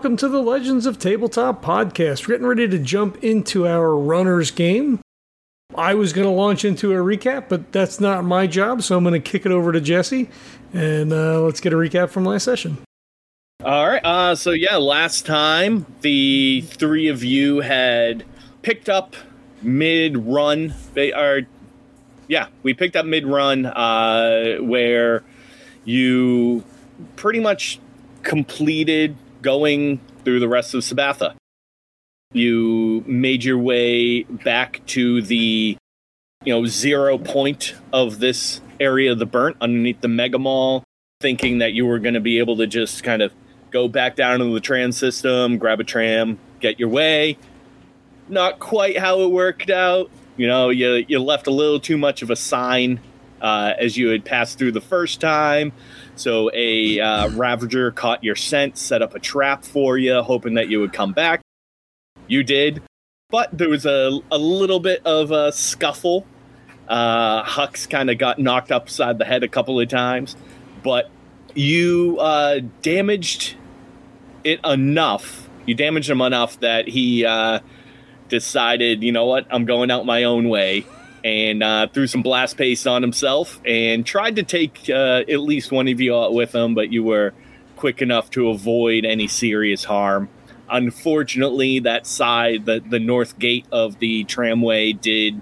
Welcome to the Legends of Tabletop podcast. We're Getting ready to jump into our runners game. I was going to launch into a recap, but that's not my job, so I'm going to kick it over to Jesse and uh, let's get a recap from last session. All right. Uh, so yeah, last time the three of you had picked up mid-run. They are, yeah, we picked up mid-run uh, where you pretty much completed going through the rest of Sabatha. You made your way back to the, you know, zero point of this area of the burnt underneath the mega mall, thinking that you were going to be able to just kind of go back down into the tram system, grab a tram, get your way. Not quite how it worked out. You know, you you left a little too much of a sign uh, as you had passed through the first time. So a uh, Ravager caught your scent, set up a trap for you, hoping that you would come back. You did, but there was a, a little bit of a scuffle. Uh, Hux kind of got knocked upside the head a couple of times, but you uh, damaged it enough. You damaged him enough that he uh, decided, you know what, I'm going out my own way and uh, threw some blast paste on himself and tried to take uh, at least one of you out with him, but you were quick enough to avoid any serious harm. Unfortunately, that side, the, the north gate of the tramway, did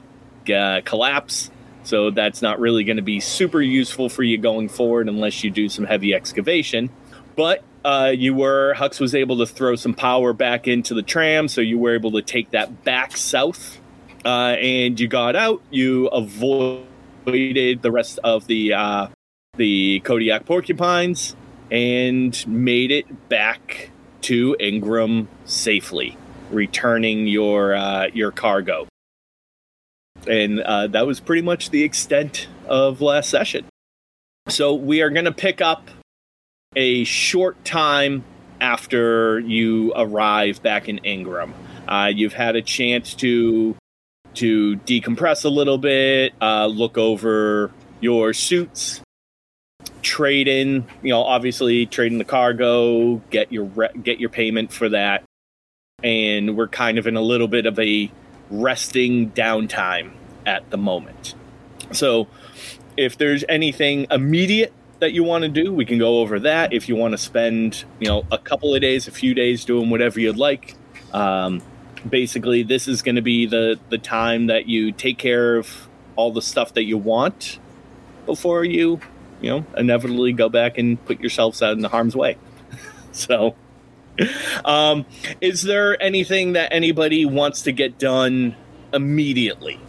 uh, collapse. So that's not really going to be super useful for you going forward unless you do some heavy excavation. But uh, you were, Hux was able to throw some power back into the tram, so you were able to take that back south uh, and you got out. You avoided the rest of the uh, the Kodiak porcupines and made it back to Ingram safely, returning your uh, your cargo. And uh, that was pretty much the extent of last session. So we are going to pick up a short time after you arrive back in Ingram. Uh, you've had a chance to to decompress a little bit, uh, look over your suits, trade in, you know, obviously trade in the cargo, get your re- get your payment for that, and we're kind of in a little bit of a resting downtime at the moment. So, if there's anything immediate that you want to do, we can go over that. If you want to spend, you know, a couple of days, a few days doing whatever you'd like, um, basically this is going to be the the time that you take care of all the stuff that you want before you you know inevitably go back and put yourselves out in the harm's way so um is there anything that anybody wants to get done immediately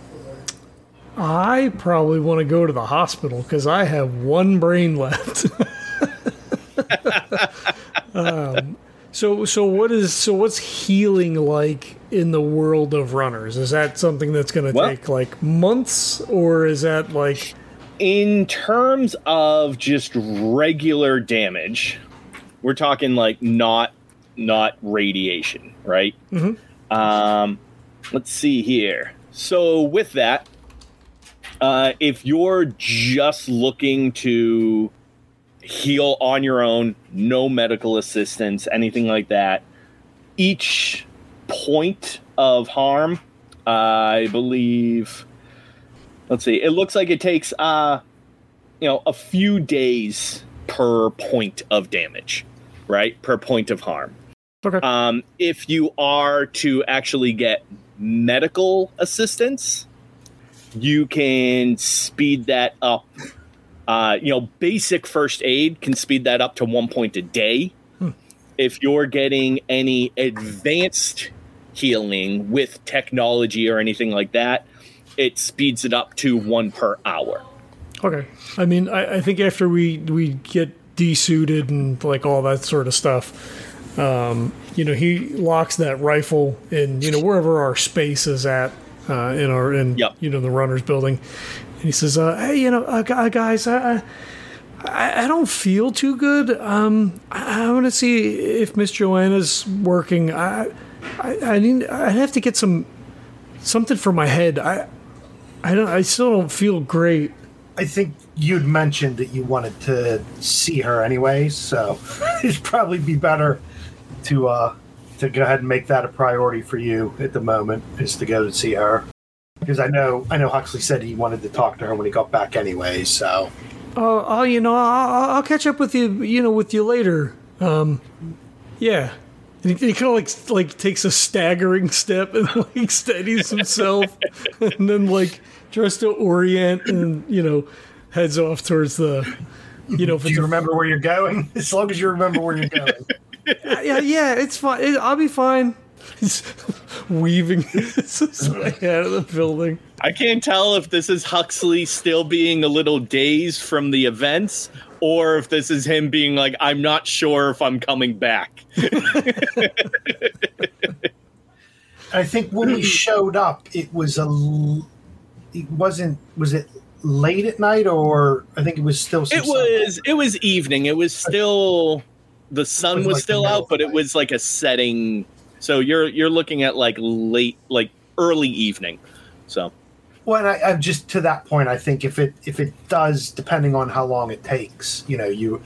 I probably want to go to the hospital because I have one brain left. um, so, so what is so what's healing like in the world of runners? Is that something that's going to Well- take like months, or is that like in terms of just regular damage we're talking like not not radiation right Mhm. um let's see here so with that uh if you're just looking to heal on your own no medical assistance anything like that each point of harm uh, i believe let's see it looks like it takes uh you know a few days per point of damage right? Per point of harm. Okay? um if you are to actually get medical assistance you can speed that up. Uh you know basic first aid can speed that up to one point a day. If you're getting any advanced healing with technology or anything like that it speeds it up to one per hour. Okay. I mean, I, I think after we we get desuited and like all that sort of stuff, um, you know, he locks that rifle in you know wherever our space is at uh, in our in Yep. you know the runners building, and he says, uh, "Hey, you know, uh, guys, I." I, I don't feel too good. Um, I, I want to see if Miss Joanna's working. I, I, I need. I have to get some something for my head. I, I don't. I still don't feel great. I think you'd mentioned that you wanted to see her anyway, so it'd probably be better to uh, to go ahead and make that a priority for you at the moment is to go to see her. Because I know I know Huxley said he wanted to talk to her when he got back anyway, so Oh, oh, you know, I'll, I'll catch up with you. You know, with you later. Um, yeah. And he, he kind of like like takes a staggering step and like steadies himself, and then like tries to orient and you know heads off towards the. You know, if do you remember where you're going? As long as you remember where you're going. yeah, yeah, it's fine. It, I'll be fine. He's weaving his way out of the building. I can't tell if this is Huxley still being a little dazed from the events or if this is him being like, I'm not sure if I'm coming back. I think when we showed up, it was a, It wasn't. Was it late at night, or I think it was still. It was it was evening. It was still the sun was was like still out, but it was like a setting. So you're you're looking at like late like early evening. So Well, I, I just to that point, I think if it if it does, depending on how long it takes, you know, you,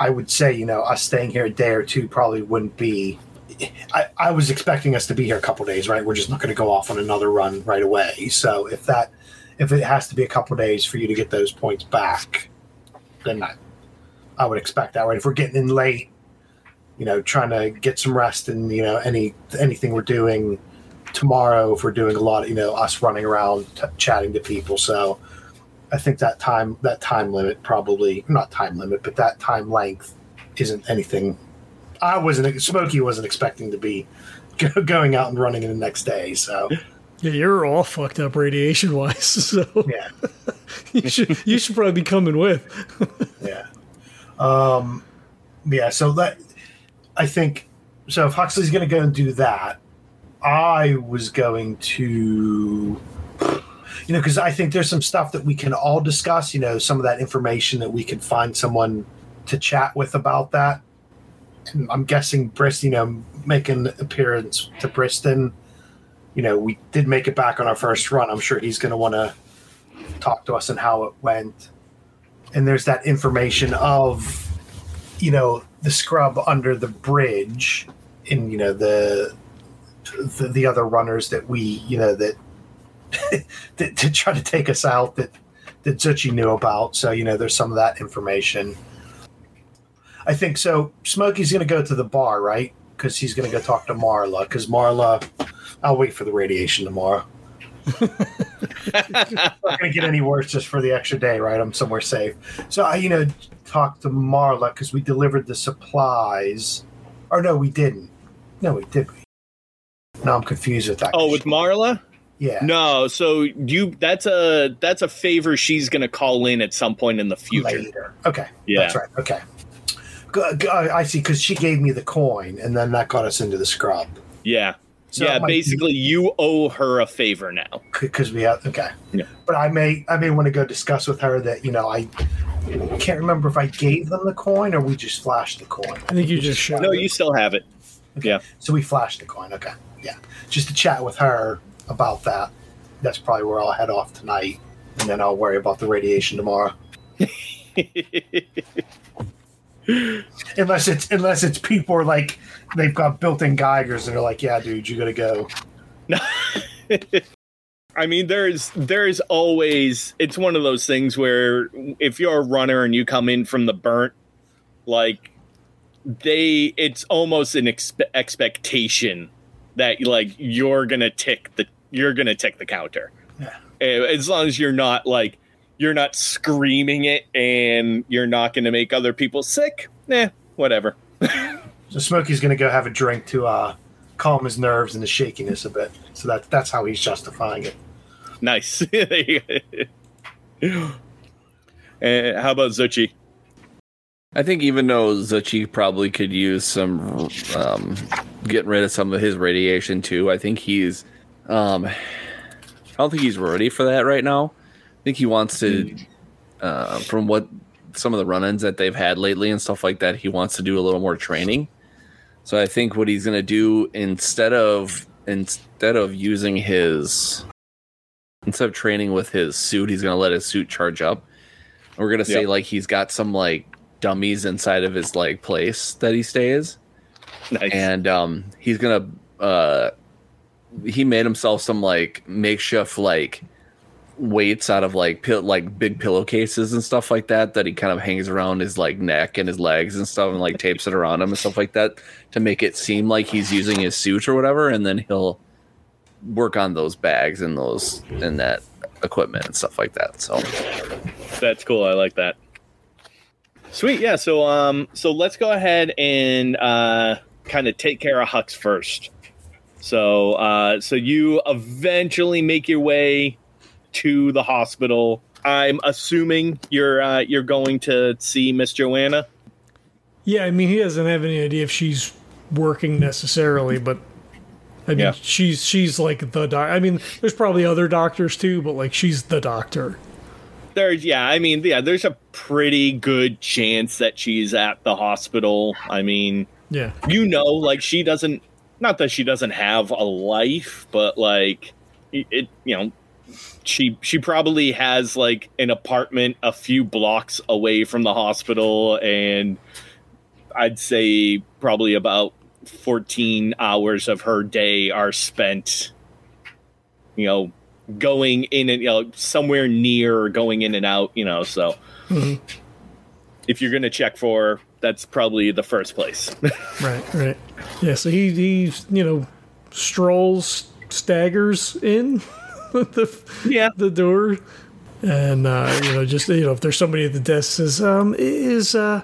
I would say, you know, us staying here a day or two probably wouldn't be. I, I was expecting us to be here a couple days, right? We're just not going to go off on another run right away. So if that, if it has to be a couple days for you to get those points back, then I, I would expect that, right? If we're getting in late, you know, trying to get some rest and you know any anything we're doing tomorrow if we're doing a lot of you know us running around t- chatting to people. So i think that time that time limit probably not time limit but that time length isn't anything i wasn't smokey wasn't expecting to be go- going out and running in the next day. So Yeah, you're all fucked up radiation wise, so yeah. you should you should probably be coming with. yeah. Um yeah so that i think so if huxley's going to go and do that i was going to you know because i think there's some stuff that we can all discuss you know some of that information that we could find someone to chat with about that. And i'm guessing brist you know make an appearance to briston. You know we did make it back on our first run. I'm sure he's going to want to talk to us and how it went. And there's that information of you know the scrub under the bridge and you know the the, the other runners that we you know that, that to try to take us out that that Zuchy knew about so you know there's some of that information I think so Smokey's going to go to the bar right because he's going to go talk to Marla because Marla I'll wait for the radiation tomorrow not going to get any worse just for the extra day, right? I'm somewhere safe. So I, you know, talked to Marla because we delivered the supplies. Or no, we didn't. No, we did. We. No, I'm confused with that. Oh, with Marla? yeah. No, so you that's a that's a favor she's gonna call in at some point in the future. later. Okay. Yeah. That's right. Okay. Go- go- I see. Because she gave me the coin, and then that got us into the scrub. Yeah. So yeah, it might basically you owe her a favor now. because we have okay. Yeah. But I may I may want to go discuss with her that you know I can't remember if I gave them the coin or we just flashed the coin. I think you just showed. No, you still have it. Yeah. So we flashed the coin. Okay. Yeah. Just to chat with her about that. That's probably where I'll head off tonight. And then I'll worry about the radiation tomorrow. Unless it's unless it's people are like they've got built-in Geigers and they're like, yeah, dude, you gotta go. I mean, there's there's always it's one of those things where if you're a runner and you come in from the burnt, like they, it's almost an expe- expectation that like you're gonna tick the you're gonna tick the counter. Yeah. As long as you're not like you're not screaming it and you're not gonna make other people sick. Eh, whatever. So Smokey's gonna go have a drink to uh calm his nerves and the shakiness a bit. So that that's how he's justifying it. Nice. Uh, how about Zuchy? I think even though Zuchy probably could use some um, getting rid of some of his radiation too, I think he's um, I don't think he's ready for that right now. I think he wants to, uh, from what some of the run-ins that they've had lately and stuff like that, he wants to do a little more training. So I think what he's going to do instead of instead of using his instead of training with his suit, he's going to let his suit charge up We're gonna say Yep. like he's got some like dummies inside of his like place that he stays, Nice. and um, he's gonna uh, he made himself some like makeshift like weights out of like pill- like big pillowcases and stuff like that that he kind of hangs around his like neck and his legs and stuff and like tapes it around him and stuff like that to make it seem like he's using his suit or whatever and then he'll work on those bags and those and that equipment and stuff like that so That's cool. I like that. Sweet. Yeah. So um so let's go ahead and uh kind of take care of Hux first. So uh so you eventually make your way to the hospital. I'm assuming you're uh you're going to see Miss Joanna. Yeah, I mean, he doesn't have any idea if she's working necessarily, but I mean, Yeah. she's she's like the doc. I mean, there's probably other doctors too, but like she's the doctor. There's yeah, I mean, yeah, there's a pretty good chance that she's at the hospital. I mean, Yeah, you know, like she doesn't not that she doesn't have a life, but like it, it you know, she she probably has like an apartment a few blocks away from the hospital and I'd say probably about 14 hours of her day are spent you know going in and you know somewhere near or going in and out you know so Mhm. if you're gonna check for that's probably the first place right, right. Yeah, so he he you know strolls, staggers in the yeah the door, and uh, you know just you know if there's somebody at the desk says um is uh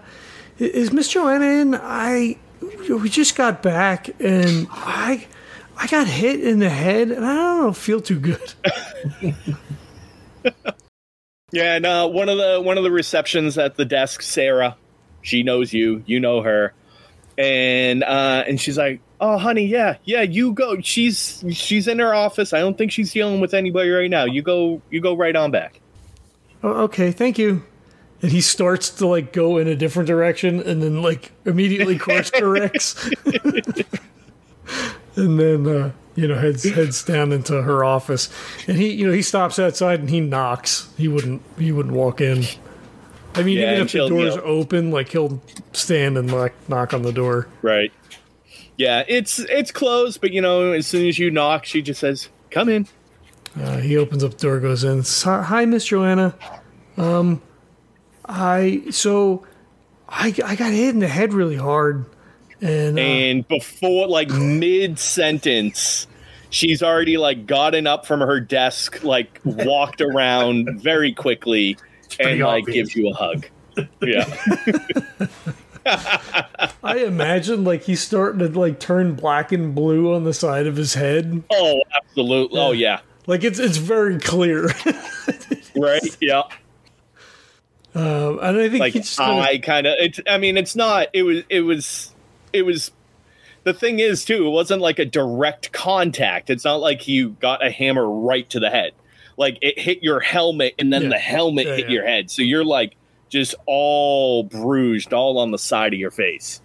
is Miss Joanna in? I we just got back and I I got hit in the head and I don't feel too good. Yeah, and uh, one of the one of the receptions at the desk, Sarah, she knows you, you know her, and uh, and she's like, "Oh, honey, yeah, yeah, you go. She's she's in her office. I don't think she's dealing with anybody right now. You go, you go right on back." Oh, okay, thank you. And he starts to like go in a different direction and then like immediately course corrects. and then uh, you know heads heads down into her office. And he you know he stops outside and he knocks. He wouldn't he wouldn't walk in. I mean Yeah, even if the door's you know- open, like he'll stand and like knock on the door. Right. Yeah, it's it's closed, but you know, as soon as you knock, she just says, "Come in." Uh, he opens up the door, goes in. Hi, Miss Joanna. Um, I so I I got hit in the head really hard, and, uh, And before, like mid sentence, she's already like gotten up from her desk, like walked around very quickly, and pretty like obvious. gives you a hug. Yeah. I imagine like he's starting to like turn black and blue on the side of his head. oh, absolutely. Oh, yeah. Like it's it's very clear. Right. Yeah. um, and I think Like he's just gonna, I kind of. It's. I mean, it's not. It was. It was. It was. The thing is, too, it wasn't like a direct contact. It's not like you got a hammer right to the head. Like it hit your helmet, and then Yeah. the helmet Yeah, hit yeah. your head. So you're like just all bruised, all on the side of your face.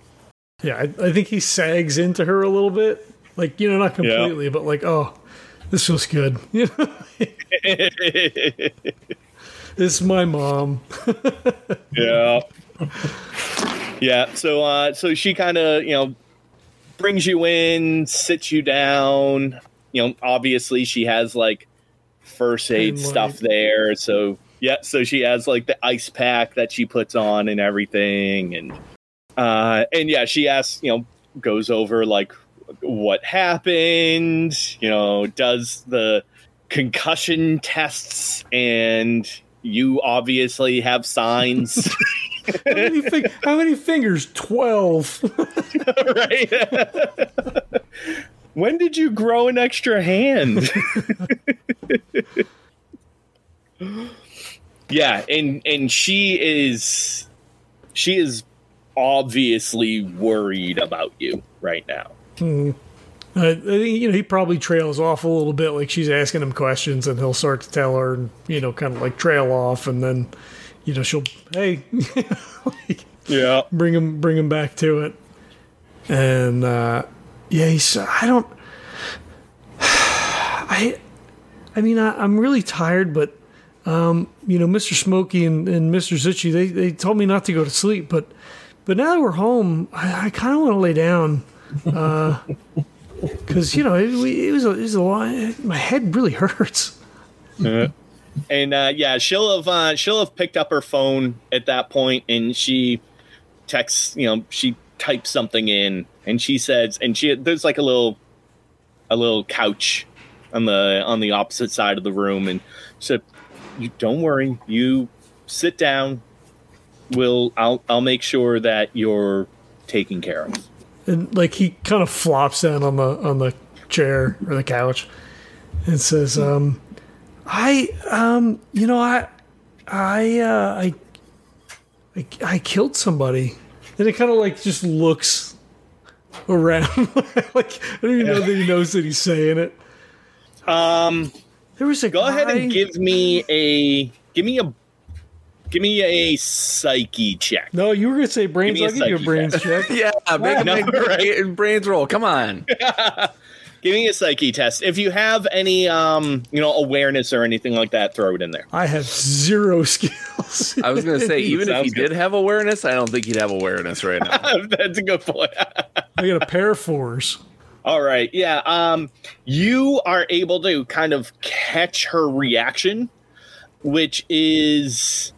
yeah. I, I think he sags into her a little bit. Like you know, not completely, but like oh, this feels good. You know, this is my mom. yeah. Yeah. So uh so she kind of, you know, brings you in, sits you down. You know, obviously she has like first aid stuff there. So yeah, so she has like the ice pack that she puts on and everything and uh and yeah, she asks, you know, goes over like what happened, you know, does the concussion tests and you obviously have signs How many, fing- how many fingers? Twelve. right? when did you grow an extra hand? yeah, and and she is she is obviously worried about you right now. I, I think you know he probably trails off a little bit, like she's asking him questions, and he'll start to tell her, and you know, kind of like trail off, and then you know she'll hey, like, Yeah. bring him bring him back to it, and uh, yeah, he's I don't I I mean I, I'm really tired, but um, you know, Mr. Smokey and, and Mr. Zuchy, they, they told me not to go to sleep, but but now that we're home, I, I kind of want to lay down. Because, you know, it, it, was a, it was a lot. My head really hurts. and uh, yeah, she'll have uh, she'll have picked up her phone at that point, and she texts. You know, she types something in, and she says, and she there's like a little a little couch on the on the opposite side of the room, and she said, "You don't worry, you sit down. We'll I'll I'll make sure that you're taken care of." And like he kind of flops down on the on the chair or the couch and says um i um you know i i uh i i, I killed somebody. And it kind of like just looks around. Like i don't even know that he knows that he's saying it. Um, there was a go ahead and give me a give me a give me a psyche check. no you were gonna say brains Give i'll me a give you a brains check Yeah, make, No, make, right. brains roll. Come on. Give me a psyche test. If you have any, um, you know, awareness or anything like that, throw it in there. i have zero skills I was gonna say, even if Sounds he good. did have awareness, I don't think he'd have awareness right now. That's a good point. i got a pair of fours All right, yeah. Um, you are able to kind of catch her reaction, which is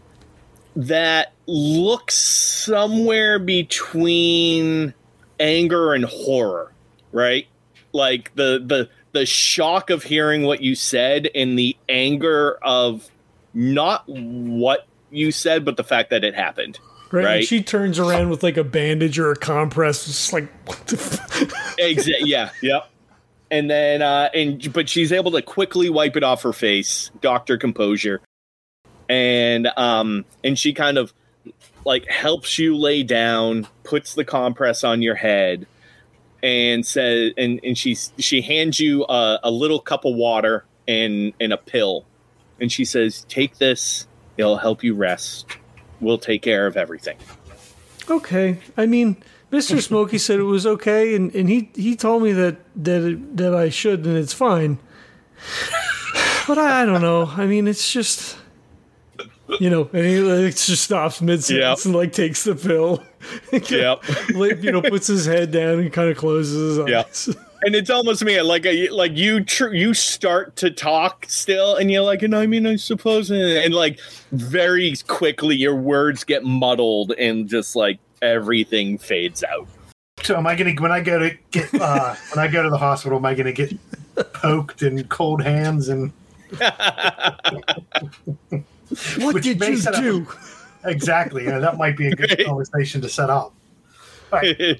that looks somewhere between anger and horror, right? Like the the the shock of hearing what you said and the anger of not what you said, but the fact that it happened. right, Right. And she turns around with like a bandage or a compress just like what the f- Exa- yeah, yep. And then, uh, and but she's able to quickly wipe it off her face, doctor composure, and um, and she kind of like helps you lay down, puts the compress on your head, and says, and and she's she hands you a, a little cup of water and and a pill, and she says, "Take this; it'll help you rest. We'll take care of everything." Okay. I mean, Mr. Smokey said it was okay, and, and he, he told me that that it, that I should, and it's fine. But I, I don't know. I mean, it's just, you know, and he like, just stops mid sentence Yep. and like takes the pill. Yep. like, you know, puts his head down and kind of closes his Yeah. eyes. and it's almost me like a, like you tr- you start to talk still and you're like and i mean i suppose and, and like very quickly your words get muddled and just like everything fades out So am I gonna when I go to get uh, when I go to the hospital? Am I gonna get poked and cold hands and What did you it a- do? exactly? You know, that might be a good conversation to set up. All right.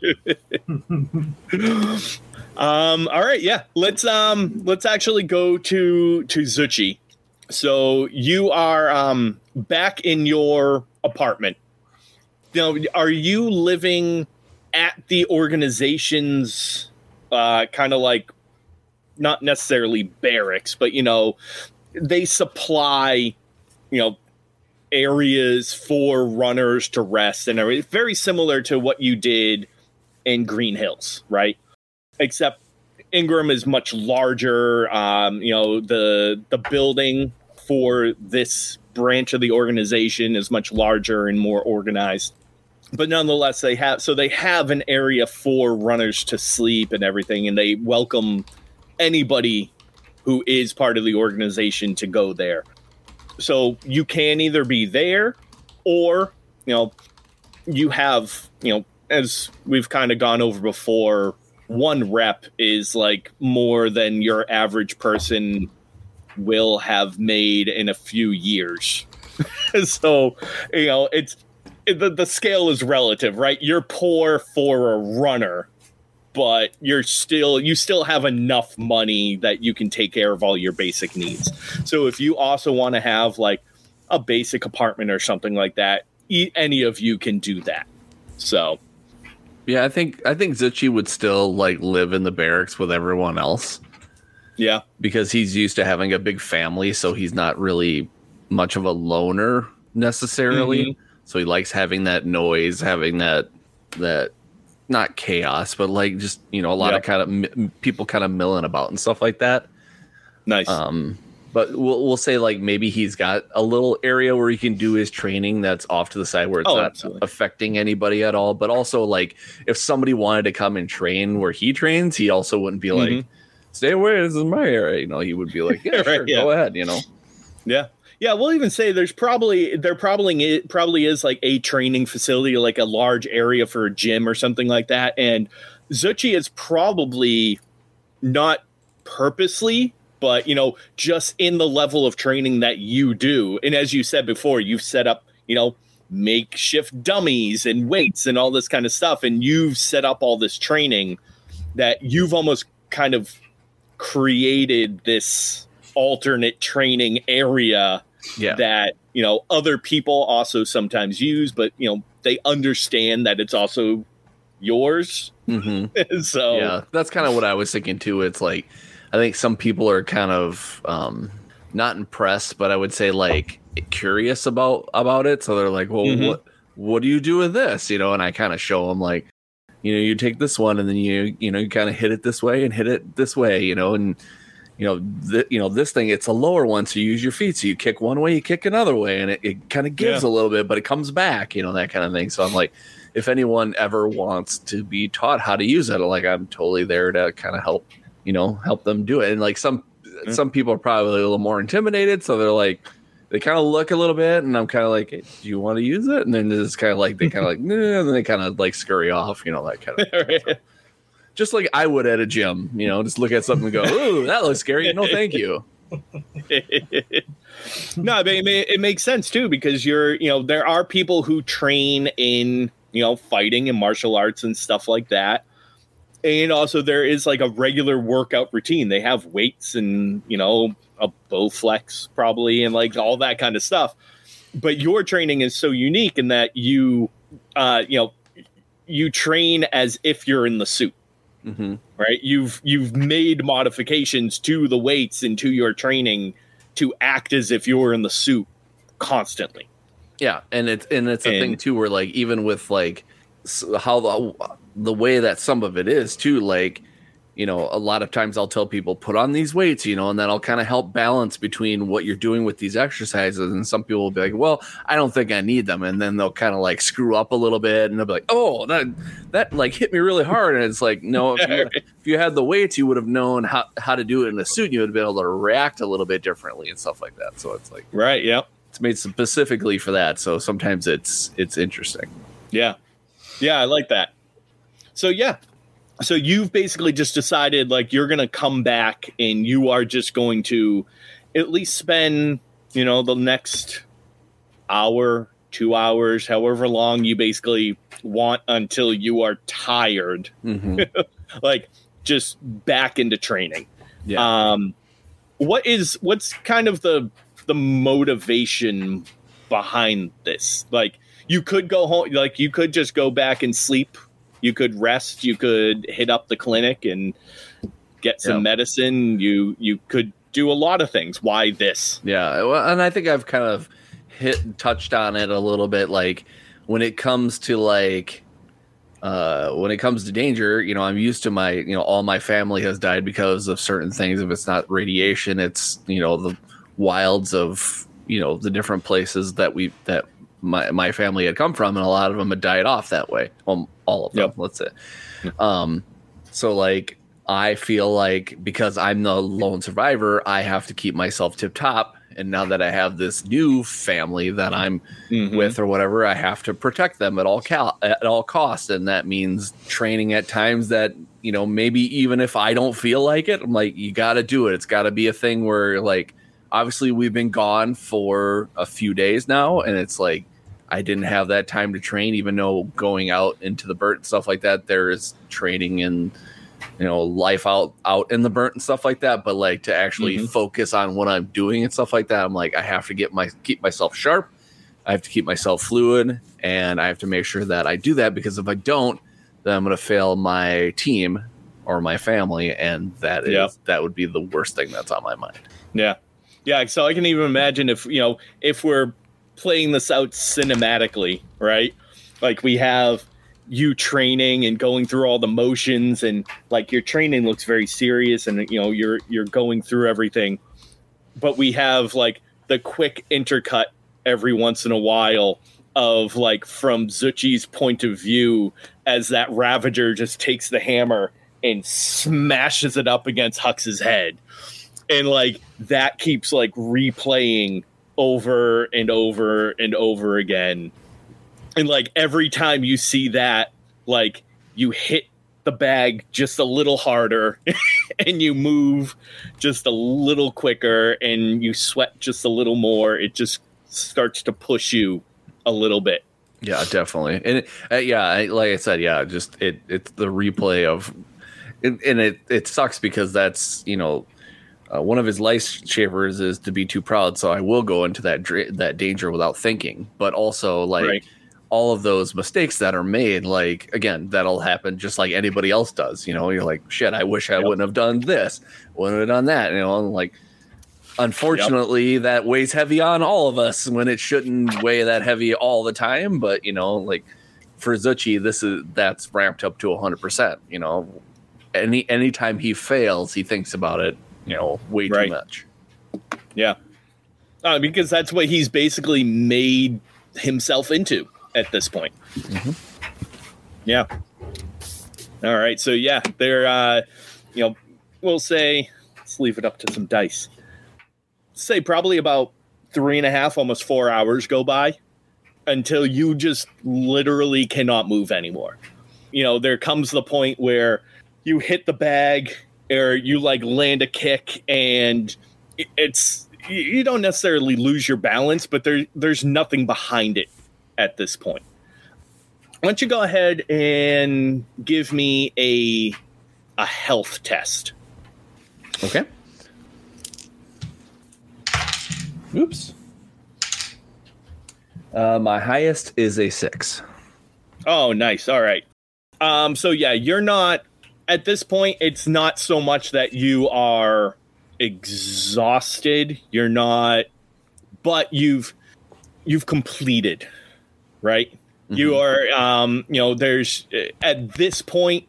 um all right yeah let's um let's actually go to to zuchy so you are um back in your apartment now are you living at the organization's uh kind of like not necessarily barracks but you know they supply you know areas for runners to rest and everything very similar to what you did in green hills right except Ingram is much larger. Um, you know, the the building for this branch of the organization is much larger and more organized. But nonetheless, they have so they have an area for runners to sleep and everything, and they welcome anybody who is part of the organization to go there. So you can either be there or, you know, you have, you know, as we've kind of gone over before, one rep is like more than your average person will have made in a few years. so, you know, it's the, the scale is relative, right? You're poor for a runner, but you're still you still have enough money that you can take care of all your basic needs. So if you also want to have like a basic apartment or something like that, e- any of you can do that. So, Yeah, I think I think Zuchy would still like live in the barracks with everyone else yeah. because he's used to having a big family, so he's not really much of a loner necessarily. Mhm. So he likes having that noise, having that that not chaos, but like just you know a lot Yep. of kind of mi- people kind of milling about and stuff like that. Nice. Um, but we'll we'll say like maybe he's got a little area where he can do his training that's off to the side where it's Oh, not absolutely. affecting anybody at all. But also like if somebody wanted to come and train where he trains, he also wouldn't be like, Mhm. "Stay away, this is my area." You know, he would be like, "Yeah, Right, sure, yeah. go ahead." You know, Yeah. Yeah, we'll even say there's probably there probably probably is like a training facility, like a large area for a gym or something like that. And Zuchy is probably not purposely, but you know, just in the level of training that you do. And as you said before, you've set up, you know, makeshift dummies and weights and all this kind of stuff, and you've set up all this training that you've almost kind of created this alternate training area yeah, that you know other people also sometimes use but you know they understand that it's also yours hmm so yeah. That's kind of what I was thinking too. It's like I think some people are kind of um, not impressed, but I would say like curious about about it. So they're like, "Well, Mhm. what what do you do with this?" You know, and I kind of show them like, you know, you take this one and then you you know you kind of hit it this way and hit it this way, you know, and you know, th- you know this thing it's a lower one, so you use your feet. So you kick one way, you kick another way, and it, it kind of gives a little bit, but it comes back, you know, that kind of thing. So I'm like, if anyone ever wants to be taught how to use it, like I'm totally there to kind of help, you know, help them do it. And like some Mm. some people are probably a little more intimidated, so they're like they kind of look a little bit, and I'm kind of like, hey, do you want to use it? And then it's kind of like they kind of like, nah, and then they kind of like scurry off, you know, that kind of just like I would at a gym, you know, just look at something and go, ooh, that looks scary. No, thank you. no I mean, it, it makes sense too because you're you know there are people who train in you know fighting and martial arts and stuff like that and also there is like a regular workout routine they have weights and you know a bow flex probably and like all that kind of stuff but your training is so unique in that you uh you know you train as if you're in the suit hmm right? You've you've made modifications to the weights and to your training to act as if you're in the suit constantly. Yeah, and it's and it's a And- thing too where like even with like how the the way that some of it is too like you know a lot of times I'll tell people put on these weights you know and that'll kind of help balance between what you're doing with these exercises and some people will be like well I don't think I need them and then they'll kind of like screw up a little bit and they'll be like oh that that like hit me really hard and it's like no if you, if you had the weights you would have known how how to do it in a suit you would have been able to react a little bit differently and stuff like that so it's like right yeah it's made specifically for that so sometimes it's it's interesting. Yeah. Yeah i like that. So yeah so you've basically just decided like you're gonna come back and you are just going to at least spend you know the next hour two hours however long you basically want until you are tired. Mm-hmm. like just back into training. Yeah. Um what is what's kind of the the motivation behind this? Like you could go home like you could just go back and sleep you could rest you could hit up the clinic and get some Yeah. medicine you you could do a lot of things why this Yeah, well, and I think I've kind of hit touched on it a little bit. Like when it comes to like uh when it comes to danger, you know, I'm used to my you know all my family has died because of certain things. If it's not radiation, it's you know the wilds of you know the different places that we that my my family had come from, and a lot of them had died off that way. Well, all of them, Yep. let's say. Um, so like I feel like because I'm the lone survivor, I have to keep myself tip top. And now that I have this new family that I'm Mhm. with or whatever, I have to protect them at all cal- at all costs, and that means training at times that you know maybe even if I don't feel like it, I'm like you got to do it. It's got to be a thing where like obviously we've been gone for a few days now, and it's like I didn't have that time to train, even though going out into the burnt and stuff like that, there is training and you know life out out in the burnt and stuff like that. But like to actually Mhm. focus on what I'm doing and stuff like that, I'm like I have to get my keep myself sharp. I have to keep myself fluid, and I have to make sure that I do that because if I don't, then I'm going to fail my team or my family, and that is Yeah. that would be the worst thing that's on my mind. Yeah. Yeah. So I can even imagine if, you know, if we're playing this out cinematically, right? Like we have you training and going through all the motions and like your training looks very serious and you know you're you're going through everything but we have like the quick intercut every once in a while of like from Zuchy's point of view as that Ravager just takes the hammer and smashes it up against Hux's head. And like that keeps like replaying over and over and over again. And like every time you see that, like you hit the bag just a little harder and you move just a little quicker and you sweat just a little more. It just starts to push you a little bit. Yeah, definitely. And uh, yeah, like I said, yeah, just it it's the replay of and, and it it sucks because that's, you know, uh, one of his life lifesavers is to be too proud, so I will go into that dra- that danger without thinking. But also, like Right. all of those mistakes that are made, like again, that'll happen just like anybody else does. You know, you're like, shit, I wish I Yep. wouldn't have done this, wouldn't have done that. You know, and like unfortunately, that weighs heavy on all of us when it shouldn't weigh that heavy all the time. But you know, like for Zuchy, this is that's ramped up to hundred percent. You know, any anytime he fails, he thinks about it. You know, way Right. too much. Yeah. Uh, because that's what he's basically made himself into at this point. Yeah. All right. So yeah, they're uh you know, we'll say let's leave it up to some dice. Say probably about three and a half, almost four hours go by until you just literally cannot move anymore. You know, there comes the point where you hit the bag or you like land a kick and it's you- don't necessarily lose your balance, but there there's nothing behind it at this point. Why don't you go ahead and give me a a health test? Okay. Oops. Uh, my highest is a six. Oh, nice. All right. Um, so yeah, you're not at this point. It's not so much that you are exhausted. You're not, but you've you've completed, right? You are, um, you know, there's at this point,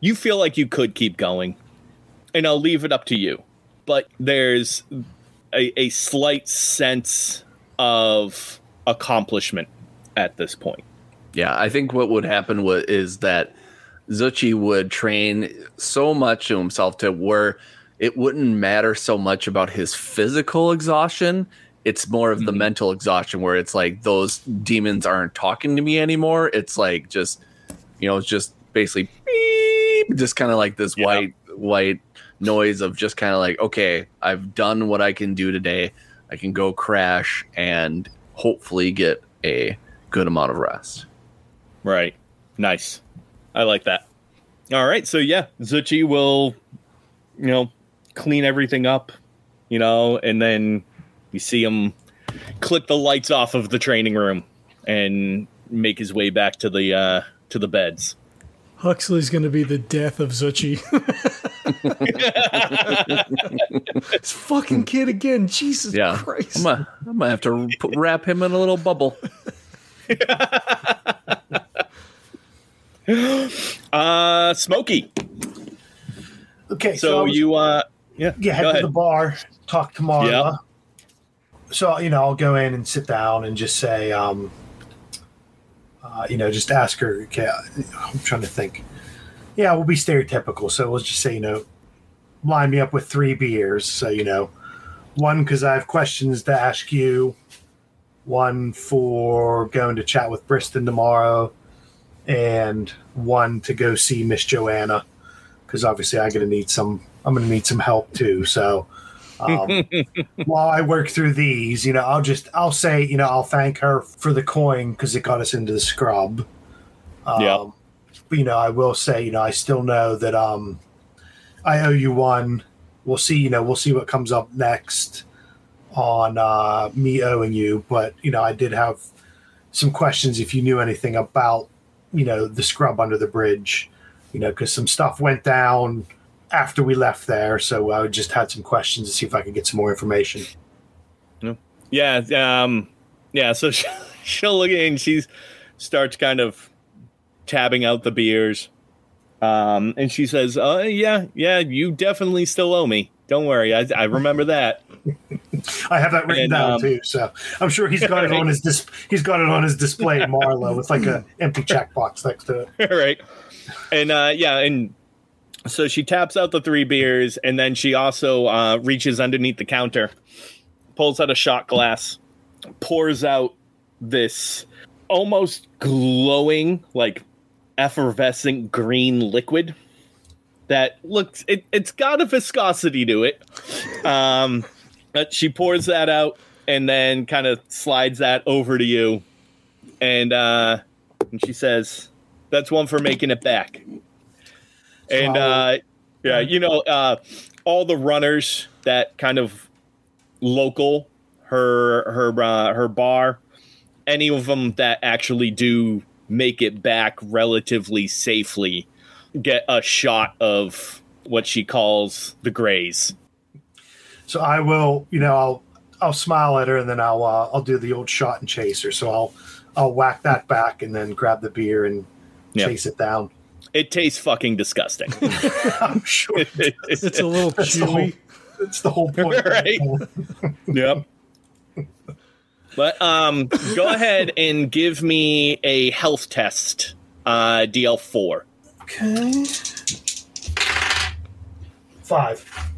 you feel like you could keep going, and I'll leave it up to you. But there's a, a slight sense of accomplishment at this point. Yeah, I think what would happen wa- is that Zuchy would train so much to himself to where it wouldn't matter so much about his physical exhaustion. It's more of the Mhm. mental exhaustion where it's like those demons aren't talking to me anymore. It's like just, you know, it's just basically beep, just kind of like this Yeah. white, white noise of just kind of like, okay, I've done what I can do today. I can go crash and hopefully get a good amount of rest. Right. Nice. I like that. All right. So yeah, Zuchy will, you know, clean everything up, you know, and then you see him click the lights off of the training room and make his way back to the uh to the beds. Huxley's going to be the death of Zuchy. this fucking kid again. Jesus Yeah, Christ. I'm gonna, I'm gonna have to wrap him in a little bubble. Uh Smokey. Okay, So, I was- you uh yeah, yeah, head go to ahead. the bar, talk to Marla. Yeah. So you know, I'll go in and sit down and just say, um, uh, you know, just ask her. Okay, I'm trying to think. Yeah, we'll be stereotypical. So we'll just say, you know, line me up with three beers. So you know, one because I have questions to ask you. One for going to chat with Briston tomorrow, and one to go see Miss Joanna because obviously I'm gonna need some. I'm gonna need some help too. So um, while I work through these, you know, I'll just I'll say, you know, I'll thank her for the coin because it got us into the scrub. Um, Yeah. But you know, I will say, you know, I still know that um, I owe you one. We'll see. You know, we'll see what comes up next on uh, me owing you. But you know, I did have some questions if you knew anything about you know the scrub under the bridge. You know, because some stuff went down after we left there. So I just had some questions to see if I could get some more information. Yeah, um, yeah. So she, she'll look in. She starts kind of tabbing out the beers, um, and she says, "Uh, yeah, yeah, you definitely still owe me. Don't worry, I, I remember that. I have that written And, down um, too, so I'm sure he's got it on his dis- he's got it on his display at Marlowe with like an empty checkbox next to it. right. And uh, yeah, and so she taps out the three beers, and then she also uh, reaches underneath the counter, pulls out a shot glass, pours out this almost glowing, like effervescent green liquid that looks it, it's got a viscosity to it. Um, she pours that out and then kind of slides that over to you, and uh, and she says, "That's one for making it back." And uh, yeah, you know, uh, all the runners that kind of local her her uh, her bar, any of them that actually do make it back relatively safely, get a shot of what she calls the grays. So I will, you know, I'll I'll smile at her and then I'll uh, I'll do the old shot and chase her. So I'll I'll whack that back and then grab the beer and Yeah. chase it down. It tastes fucking disgusting. I'm sure It's a little That's the whole- chewy. that's the whole point. Right. yep. But um, go ahead and give me a health test, uh, DL four. Okay. Five.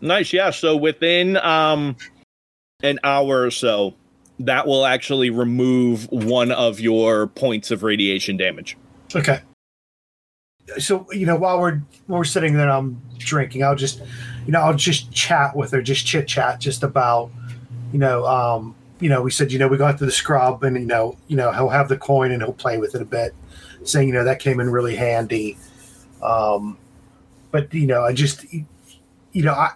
Nice, yeah. So within um an hour or so, that will actually remove one of your points of radiation damage. Okay. So you know, while we're while we're sitting there, I'm drinking. I'll just, you know, I'll just chat with her, just chit chat, just about, you know, um, you know, we said, you know, we got to the scrub, and you know, you know, he'll have the coin and he'll play with it a bit, saying, you know, that came in really handy. Um, but you know, I just, you know, I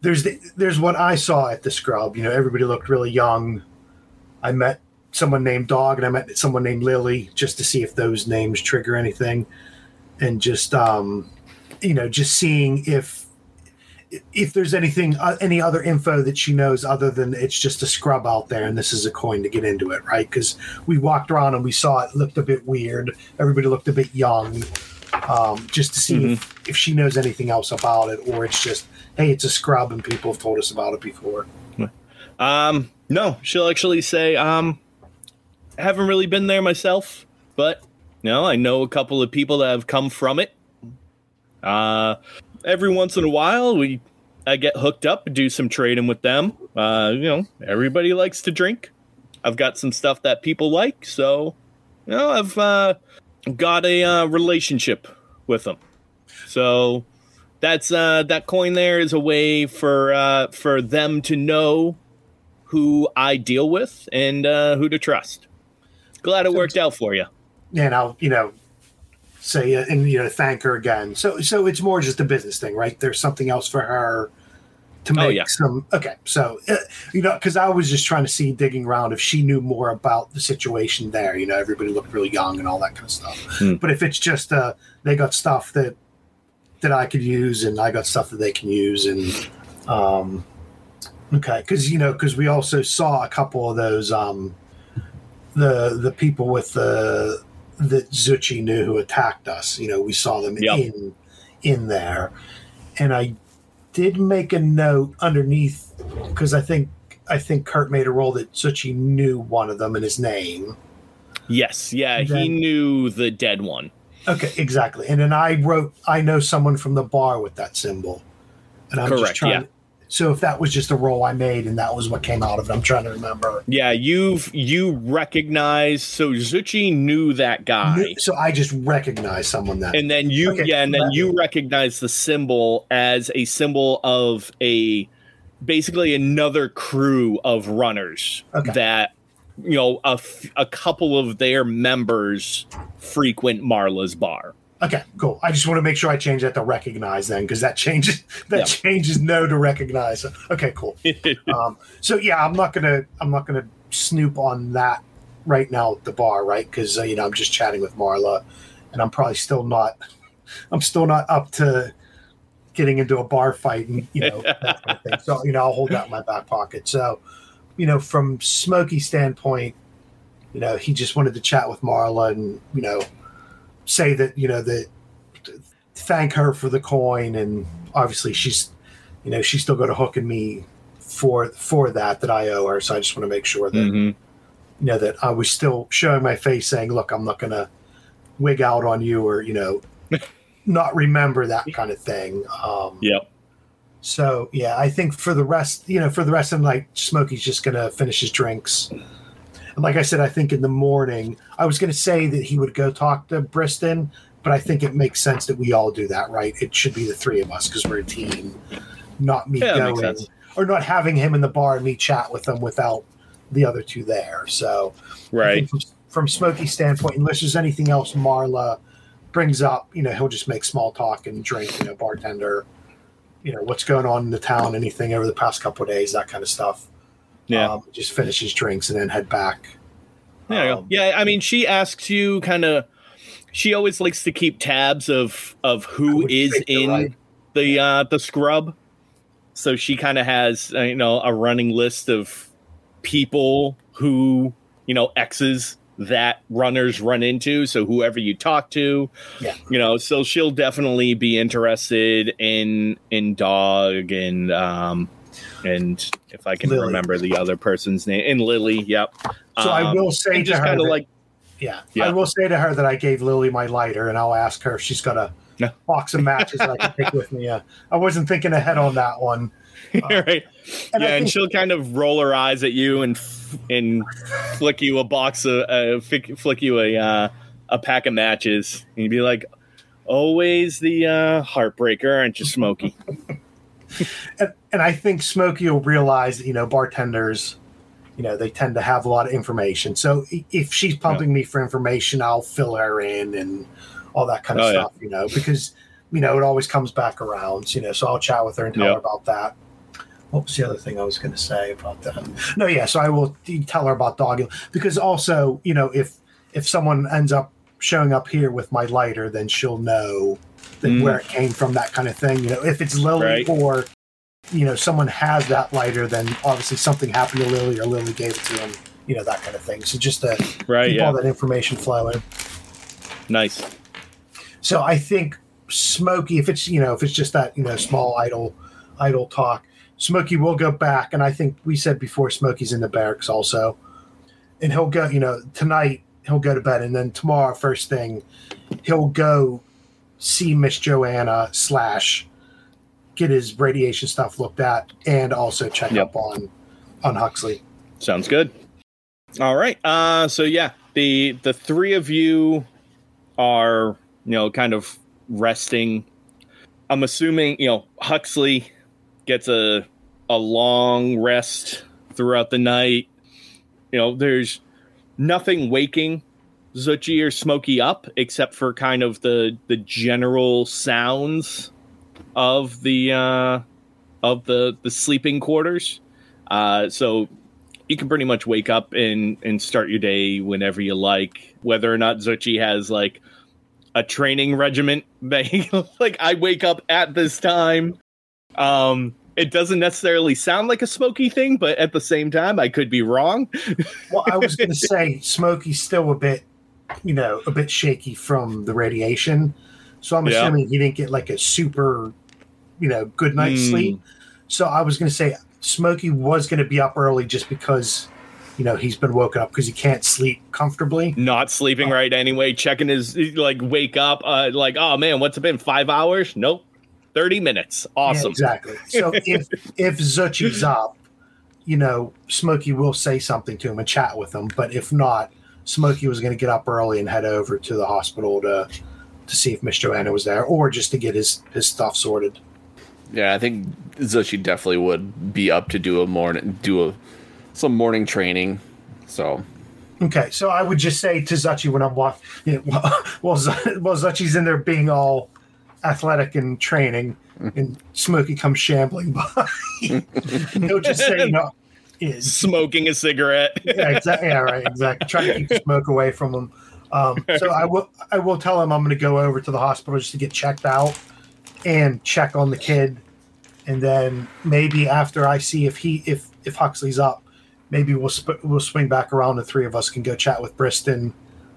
there's the, there's what I saw at the scrub. You know, everybody looked really young. I met someone named Dog and I met someone named Lily just to see if those names trigger anything, and just um, you know, just seeing if if there's anything uh, any other info that she knows other than it's just a scrub out there and this is a coin to get into it, right? Because we walked around and we saw it looked a bit weird. Everybody looked a bit young. Um, just to see if, if she knows anything else about it, or it's just, hey, it's a scrub and people have told us about it before. Um, no, she'll actually say, um, haven't really been there myself, but no, I know a couple of people that have come from it. Uh, every once in a while, we I get hooked up and do some trading with them. Uh, you know, everybody likes to drink. I've got some stuff that people like, so you know, I've uh, got a uh, relationship with them. So that's uh, that coin there is a way for uh, for them to know who I deal with and uh, who to trust. Glad it worked out for you. and I'll you know say uh, and you know thank her again. So so it's more just a business thing, right? There's something else for her to make Oh, yeah. some. Okay, so uh, you know because I was just trying to see digging around if she knew more about the situation there. You know, everybody looked really young and all that kind of stuff. Hmm. But if it's just uh they got stuff that that I could use and I got stuff that they can use and um okay because you know because we also saw a couple of those um the the people with the that Zuchy knew who attacked us. You know, we saw them Yep. in in there, and I did make a note underneath because I think I think Kurt made a roll that Zuchy knew one of them and his name. Yes, yeah, he knew the dead one. Okay, exactly. And then I wrote, I know someone from the bar with that symbol, and I'm just trying. yeah. So if that was just a roll I made and that was what came out of it, I'm trying to remember. Yeah, you've you recognize so Zuchy knew that guy. So I just recognize someone that. And then you Okay, yeah, and then you recognize the symbol as a symbol of a basically another crew of runners Okay. that you know a, f- a couple of their members frequent Marla's bar. Okay, cool. I just want to make sure I change that to recognize then, because that changes that Yeah. changes no to recognize. Okay, cool. um, so yeah, I'm not gonna I'm not gonna snoop on that right now at the bar, right? Because uh, you know I'm just chatting with Marla, and I'm probably still not I'm still not up to getting into a bar fight and you know that kind of thing. So you know I'll hold that in my back pocket. So you know from Smokey standpoint, you know he just wanted to chat with Marla and you know say that you know that thank her for the coin and obviously she's you know, she's still got a hook in me for for that that I owe her. So I just want to make sure that Mhm. you know that I was still showing my face, saying, "Look, I'm not gonna wig out on you," or you know, not remember that kind of thing. Um, Yep. So yeah, I think for the rest, you know, for the rest of the night, Smokey's just gonna finish his drinks. And like I said, I think in the morning, I was gonna say that he would go talk to Briston, but I think it makes sense that we all do that, right? It should be the three of us because we're a team, not me Yeah, going or not having him in the bar and me chat with them without the other two there. So Right. From, from Smokey's standpoint, unless there's anything else Marla brings up, you know, he'll just make small talk and drink, you know, bartender, you know, what's going on in the town, anything over the past couple of days, that kind of stuff. Yeah. Um, just finish his drinks and then head back. Go. Um, Yeah, I mean, she asks you kind of. She always likes to keep tabs of of who is in right. the uh, the scrub. So she kind of has uh, you know a running list of people who you know exes that runners run into. So whoever you talk to, Yeah. you know, so she'll definitely be interested in in dog and um and if I can Lily. remember the other person's name in Lily. Yep. So I Um, will say to just her, kind of like yeah, Yeah. I will say to her that I gave Lily my lighter, and I'll ask her if she's got a Yeah. box of matches I can take with me. Yeah, I wasn't thinking ahead on that one. right. And I yeah, and she'll kind of roll her eyes at you and and flick you a box of uh, flick, flick you a uh, a pack of matches, and you'd be like, "Always the uh, heartbreaker, aren't you, Smokey?" and, and I think Smokey will realize that you know bartenders, you know, they tend to have a lot of information. So if she's pumping me for information, I'll fill her in and all that kind of Oh, yeah. stuff. You know, because you know it always comes back around. You know, so I'll chat with her and tell Yeah. her about that. What was the other thing I was going to say about that? No, yeah. So I will tell her about dog because also, you know, if if someone ends up showing up here with my lighter, then she'll know that Mm. where it came from, that kind of thing. You know, if it's Lily Right. or you know someone has that lighter, then obviously something happened to Lily or Lily gave it to him. You know that kind of thing. So just to Right? keep Yeah. all that information flowing. Nice. So I think Smokey, if it's you know if it's just that you know small idle idle talk, Smokey will go back, and I think we said before Smokey's in the barracks also, and he'll go you know tonight he'll go to bed, and then tomorrow first thing he'll go see Miss Joanna slash get his radiation stuff looked at, and also check Yep. up on on Huxley. Sounds good. All right. Uh so yeah, the the three of you are, you know, kind of resting. I'm assuming, you know, Huxley gets a a long rest throughout the night. You know, there's nothing waking Zuchy or Smokey up except for kind of the the general sounds of the uh of the the sleeping quarters. Uh so you can pretty much wake up and and start your day whenever you like whether or not Zuchy has like a training regiment he, like I wake up at this time um it doesn't necessarily sound like a Smokey thing but at the same time I could be wrong Well, I was going to say Smokey's still a bit, you know, a bit shaky from the radiation. So I'm Yeah. assuming he didn't get like a super, you know, good night's Hmm. sleep. So I was going to say Smokey was going to be up early just because, you know, he's been woken up because he can't sleep comfortably. not sleeping right anyway checking his like wake up uh like oh man what's it been 5 hours nope 30 minutes Yeah, awesome exactly. So if if Zuchy's up, you know, Smokey will say something to him and chat with him. But if not, Smokey was going to get up early and head over to the hospital to to see if Miss Joanna was there, or just to get his his stuff sorted. Yeah, I think Zuchy definitely would be up to do a morning, do a some morning training. So Okay, so I would just say to Zuchy when I'm walking, you know, while, while Z- while Zuchy's in there being all athletic and training, and Smokey comes shambling by, he'll just say, you know, is smoking a cigarette yeah, exactly. Yeah, right. Exactly. Try to keep the smoke away from him. Um, so I will. I will tell him I'm going to go over to the hospital just to get checked out and check on the kid, and then maybe after I see if he if if Huxley's up, maybe we'll sp- we'll swing back around. The three of us can go chat with Briston.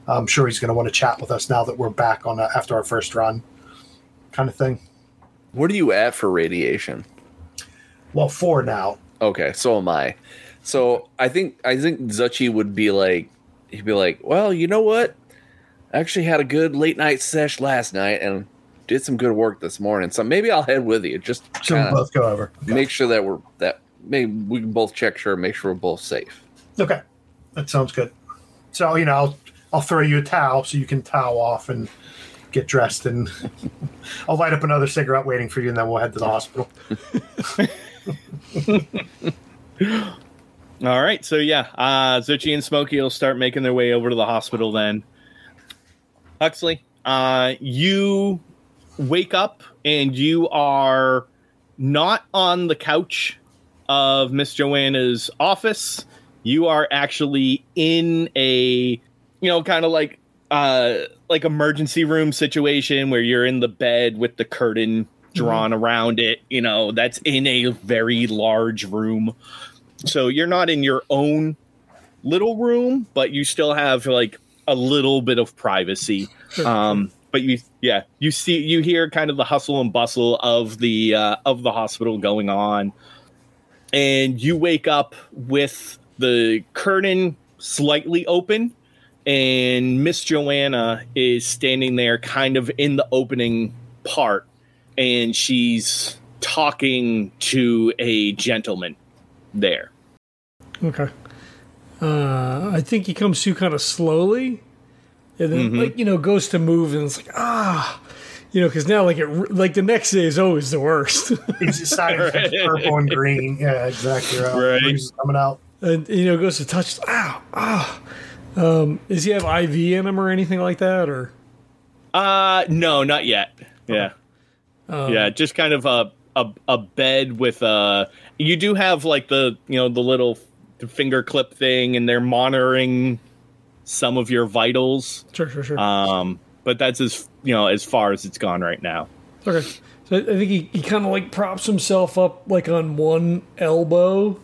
I'm sure he's going to want to chat with us now that we're back on a, after our first run, kind of thing. what are you at for radiation? Well, four now. Okay, so am I. So I think I think Zuchy would be like he'd be like, Well, you know what? I actually had a good late night sesh last night and did some good work this morning. So maybe I'll head with you. Just So we both go over. Okay. make sure that we're that maybe we can both check sure make sure we're both safe. okay. That sounds good. So, you know, I'll, I'll throw you a towel so you can towel off and get dressed, and I'll light up another cigarette waiting for you, and then we'll head to the hospital. All right, so yeah, uh, Zuchy and Smokey will start making their way over to the hospital then. Huxley, uh, you wake up and you are not on the couch of Miss Joanna's office. You are actually in a, you know, kind of like uh like emergency room situation where you're in the bed with the curtain drawn around it, you know, that's in a very large room. So you're not in your own little room, but you still have like a little bit of privacy. Um, but you, yeah, you see, you hear kind of the hustle and bustle of the uh, of the hospital going on, and you wake up with the curtain slightly open, and Miss Joanna is standing there, kind of in the opening part, and she's talking to a gentleman there. Okay. Uh, I think he comes to kind of slowly, and then like you know goes to move, and it's like ah, you know, because now like it like the next day is always the worst, It's decided Right. purple and green. Yeah, exactly. Right. Right. Coming out. and you know goes to touch. Ah, ah. Um, does he have IV in him or anything like that, or Uh no, not yet. Yeah. um, yeah, just kind of a a, a bed with uh you do have like the you know the little finger clip thing and they're monitoring some of your vitals. Sure, sure, sure. Um but that's as you know as far as it's gone right now. Okay. So I I think he, he kind of like props himself up like on one elbow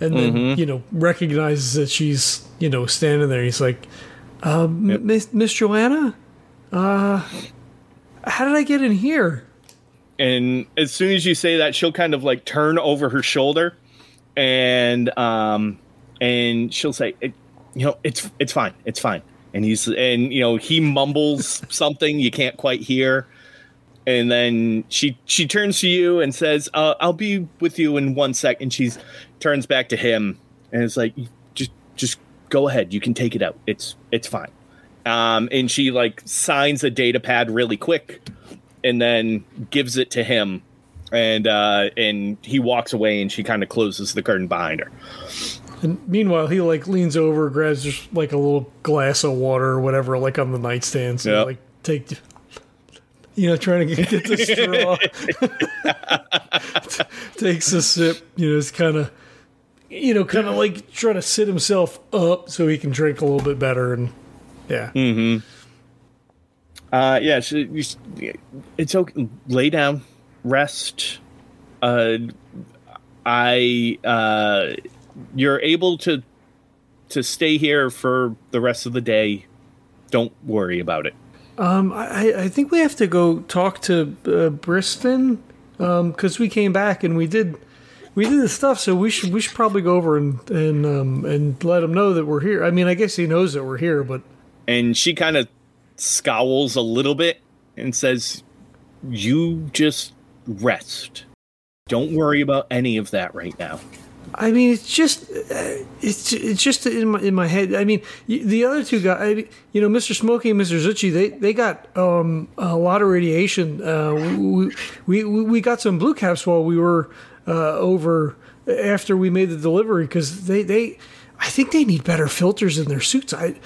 and then, you know, recognizes that she's, you know, standing there. He's like, uh, M- Miss, Miss Joanna? Uh, how did I get in here? and as soon as you say that she'll kind of like turn over her shoulder and um and she'll say it, you know it's it's fine it's fine and he's and you know he mumbles something you can't quite hear and then she she turns to you and says uh, i'll be with you in one sec and she's turns back to him and it's like just just go ahead you can take it out it's it's fine um and she like signs a data pad really quick and then gives it to him and uh and he walks away and she kind of closes the curtain behind her And meanwhile, he like leans over, grabs just like a little glass of water or whatever, like on the nightstand. So Yep. like take, you know, trying to get, the straw. Takes a sip, you know, it's kind of, you know, kind of like trying to sit himself up so he can drink a little bit better. And yeah, Mm hmm. uh yeah she, you- it's okay lay down rest uh i uh you're able to to stay here for the rest of the day don't worry about it um, I, I think we have to go talk to uh, Briston because we came back and we did we did the stuff. So we should we should probably go over and and um, and let him know that we're here. I mean, I guess he knows that we're here, but and she kind of scowls a little bit and says you just rest don't worry about any of that right now I mean, it's just uh, it's it's just in my in my head. I mean, the other two guys, I, you know, Mr. Smokey and Mr. Zuchy, they they got um, a lot of radiation. Uh, we we we got some blue caps while we were uh, over after we made the delivery because they they I think they need better filters in their suits. I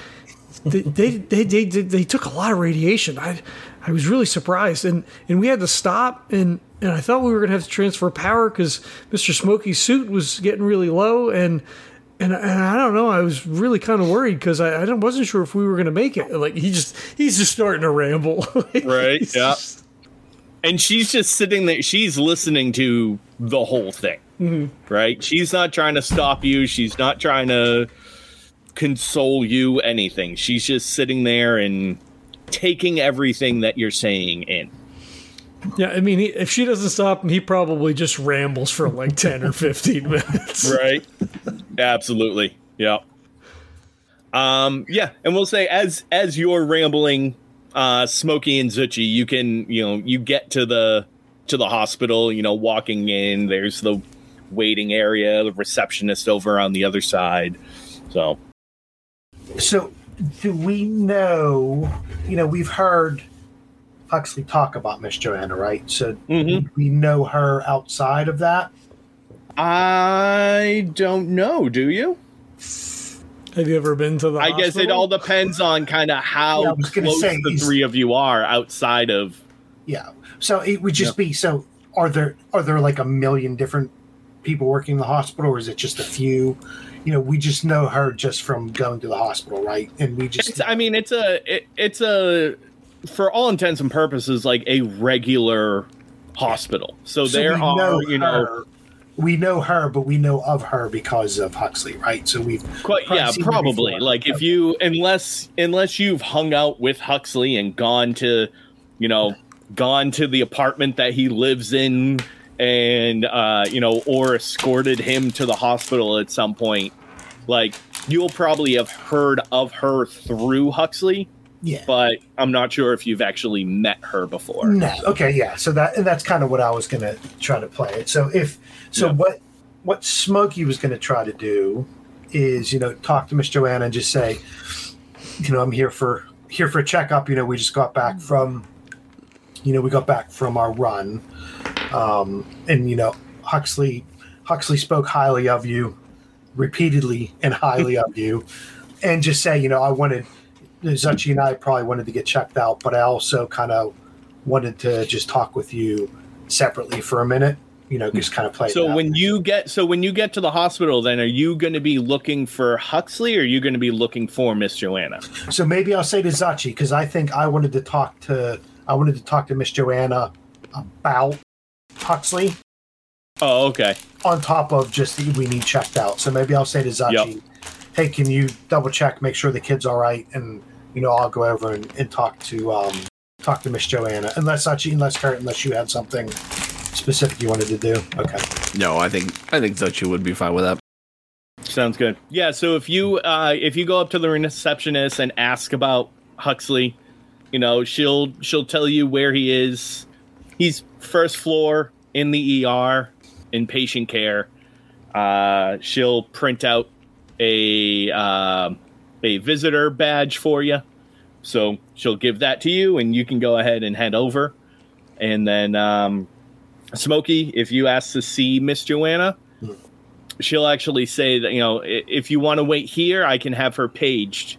they, they, they, they, they, they took a lot of radiation. I, I was really surprised. And, and we had to stop. And, and I thought we were going to have to transfer power because Mr. Smokey's suit was getting really low. And, and, and I don't know. I was really kind of worried because I, I wasn't sure if we were going to make it. Like he just, he's just starting to ramble. Right, yeah. just- and she's just sitting there she's listening to the whole thing right? She's not trying to stop you she's not trying to console you anything. She's just sitting there and taking everything that you're saying in. Yeah, I mean, he, if she doesn't stop him, he probably just rambles for like 10 or 15 minutes. right. Absolutely. Yeah. Um yeah and we'll say as as you're rambling uh smokey and zuchy you can you know you get to the to the hospital you know walking in there's the waiting area the receptionist over on the other side so So, do we know? You know, we've heard Huxley talk about Miss Joanna, right? So, Mhm. we know her outside of that. i don't know do you Have you ever been to the i guess it all depends on kind of how Yeah, I was gonna close say, the three of you are outside of Yeah. So it would just be so. Are there are there like a million different people working in the hospital, or is it just a few? You know, we just know her just from going to the hospital, right? And we just It's, I mean, it's a, it, it's a, for all intents and purposes, like a regular hospital. So, so there are know you know, her. We know her, but we know of her because of Huxley, right? So we've quite, yeah, probably. Like if you, unless, unless you've hung out with Huxley and gone to, you know, gone to the apartment that he lives in, and uh, you know, or escorted him to the hospital at some point, like you'll probably have heard of her through Huxley. Yeah. But I'm not sure if you've actually met her before. No. Okay. Yeah. So that and that's kind of what I was going to try to play it. So if so, Yeah. what what Smokey was going to try to do is you know talk to Miss Joanna and just say, you know, I'm here for here for a checkup. You know, we just got back from, you know, we got back from our run, um, and you know, Huxley Huxley spoke highly of you, repeatedly and highly of you, and just say, you know, I wanted. Zuchi and I probably wanted to get checked out, but I also kind of wanted to just talk with you separately for a minute. You know, just kind of play. So when you get so when you get to the hospital, then are you going to be looking for Huxley, or are you going to be looking for Miss Joanna? so maybe I'll say to Zuchy because I think I wanted to talk to I wanted to talk to Miss Joanna about Huxley Oh, okay. on top of just that we need checked out. So maybe I'll say to Zuchy, Yep. "Hey, can you double check, make sure the kid's all right?" And you know, I'll go over and, and talk to um, talk to Miss Joanna. Unless Zuchy, unless Kurt, unless you had something specific you wanted to do. Okay. No, I think I think Zuchy would be fine with that. Sounds good. Yeah. So if you uh, if you go up to the receptionist and ask about Huxley, you know she'll she'll tell you where he is. He's first floor in the ER in patient care. Uh, she'll print out a uh, a visitor badge for you. So she'll give that to you, and you can go ahead and head over. And then um, Smokey, if you ask to see Miss Joanna, she'll actually say that you know if you want to wait here, I can have her paged,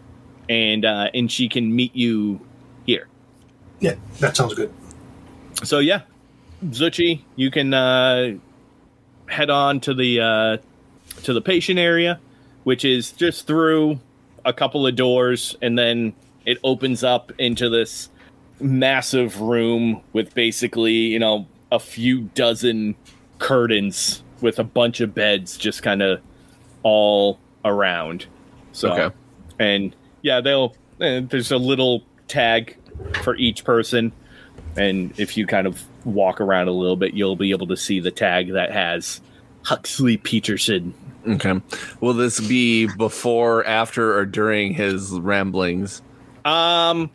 and uh, and she can meet you here. Yeah, that sounds good. So yeah, Zuchy, you can uh, head on to the uh, to the patient area, which is just through a couple of doors, and then it opens up into this massive room with basically you know a few dozen curtains with a bunch of beds just kind of all around. So Okay. and yeah, they'll eh, there's a little tag for each person and if you kind of walk around a little bit, you'll be able to see the tag that has Huxley Peterson. Okay. Will this be before, after, or during his ramblings? Um,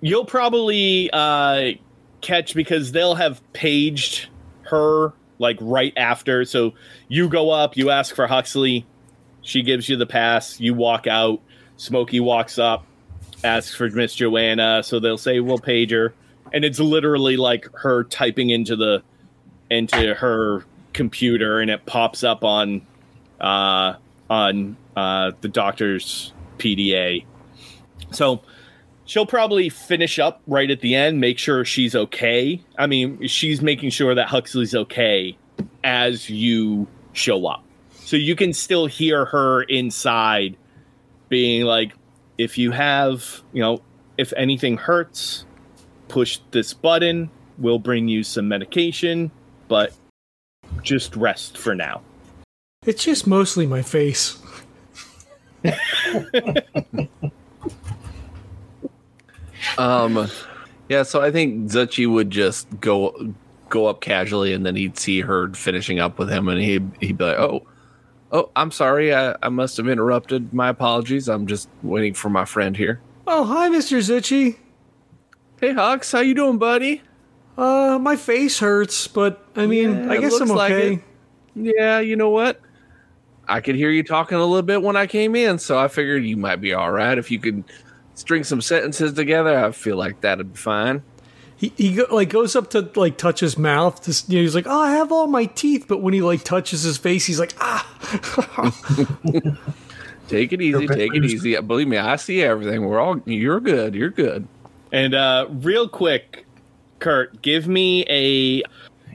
you'll probably uh, catch because they'll have paged her like right after. So you go up, you ask for Huxley, she gives you the pass, you walk out. Smokey walks up, asks for Miss Joanna, so they'll say we'll page her, and it's literally like her typing into the into her computer, and it pops up on uh, on uh, the doctor's PDA. So she'll probably finish up right at the end, make sure she's okay. I mean, she's making sure that Huxley's okay as you show up. So you can still hear her inside being like, if you have, you know, if anything hurts, push this button. We'll bring you some medication, but just rest for now. It's just mostly my face. Um, Yeah, so I think Zuchy would just go go up casually, and then he'd see her finishing up with him, and he'd he'd be like, "Oh, oh, I'm sorry, I, I must have interrupted. My apologies. I'm just waiting for my friend here." Oh, hi, Mr. Zuchy. Hey, Hux, how you doing, buddy? Uh, my face hurts, but I mean, Yeah, I guess I'm looks like okay. Yeah, you know what? I could hear you talking a little bit when I came in, so I figured you might be all right if you could string some sentences together. I feel like that'd be fine. He he go, like goes up to like touch his mouth. To, you know, he's like, "Oh, I have all my teeth," but when he like touches his face, he's like, "Ah." Take it easy, take it easy. Believe me, I see everything. We're all you're good. You're good. And uh, real quick, Kurt, give me a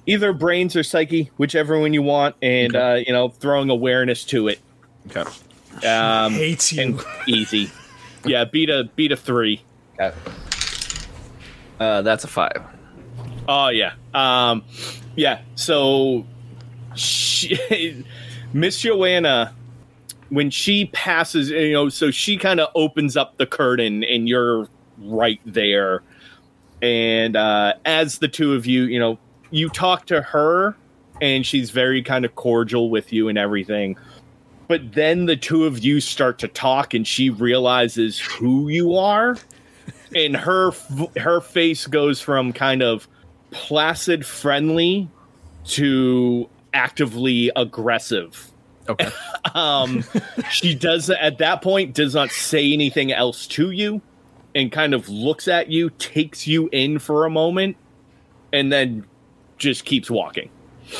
either brains or psyche, whichever one you want, and uh, you know, throwing awareness to it. Okay. Um, hates you. and easy. Yeah, beat a beat a three. Uh, that's a five. Oh yeah, um, yeah. So, she, Miss Joanna, when she passes, you know, so she kind of opens up the curtain, and you're right there. And uh, as the two of you, you know, you talk to her, and she's very kind of cordial with you and everything. But then the two of you start to talk, and she realizes who you are. And her her face goes from kind of placid friendly to actively aggressive. Okay. um she does at that point does not say anything else to you and kind of looks at you takes you in for a moment and then just keeps walking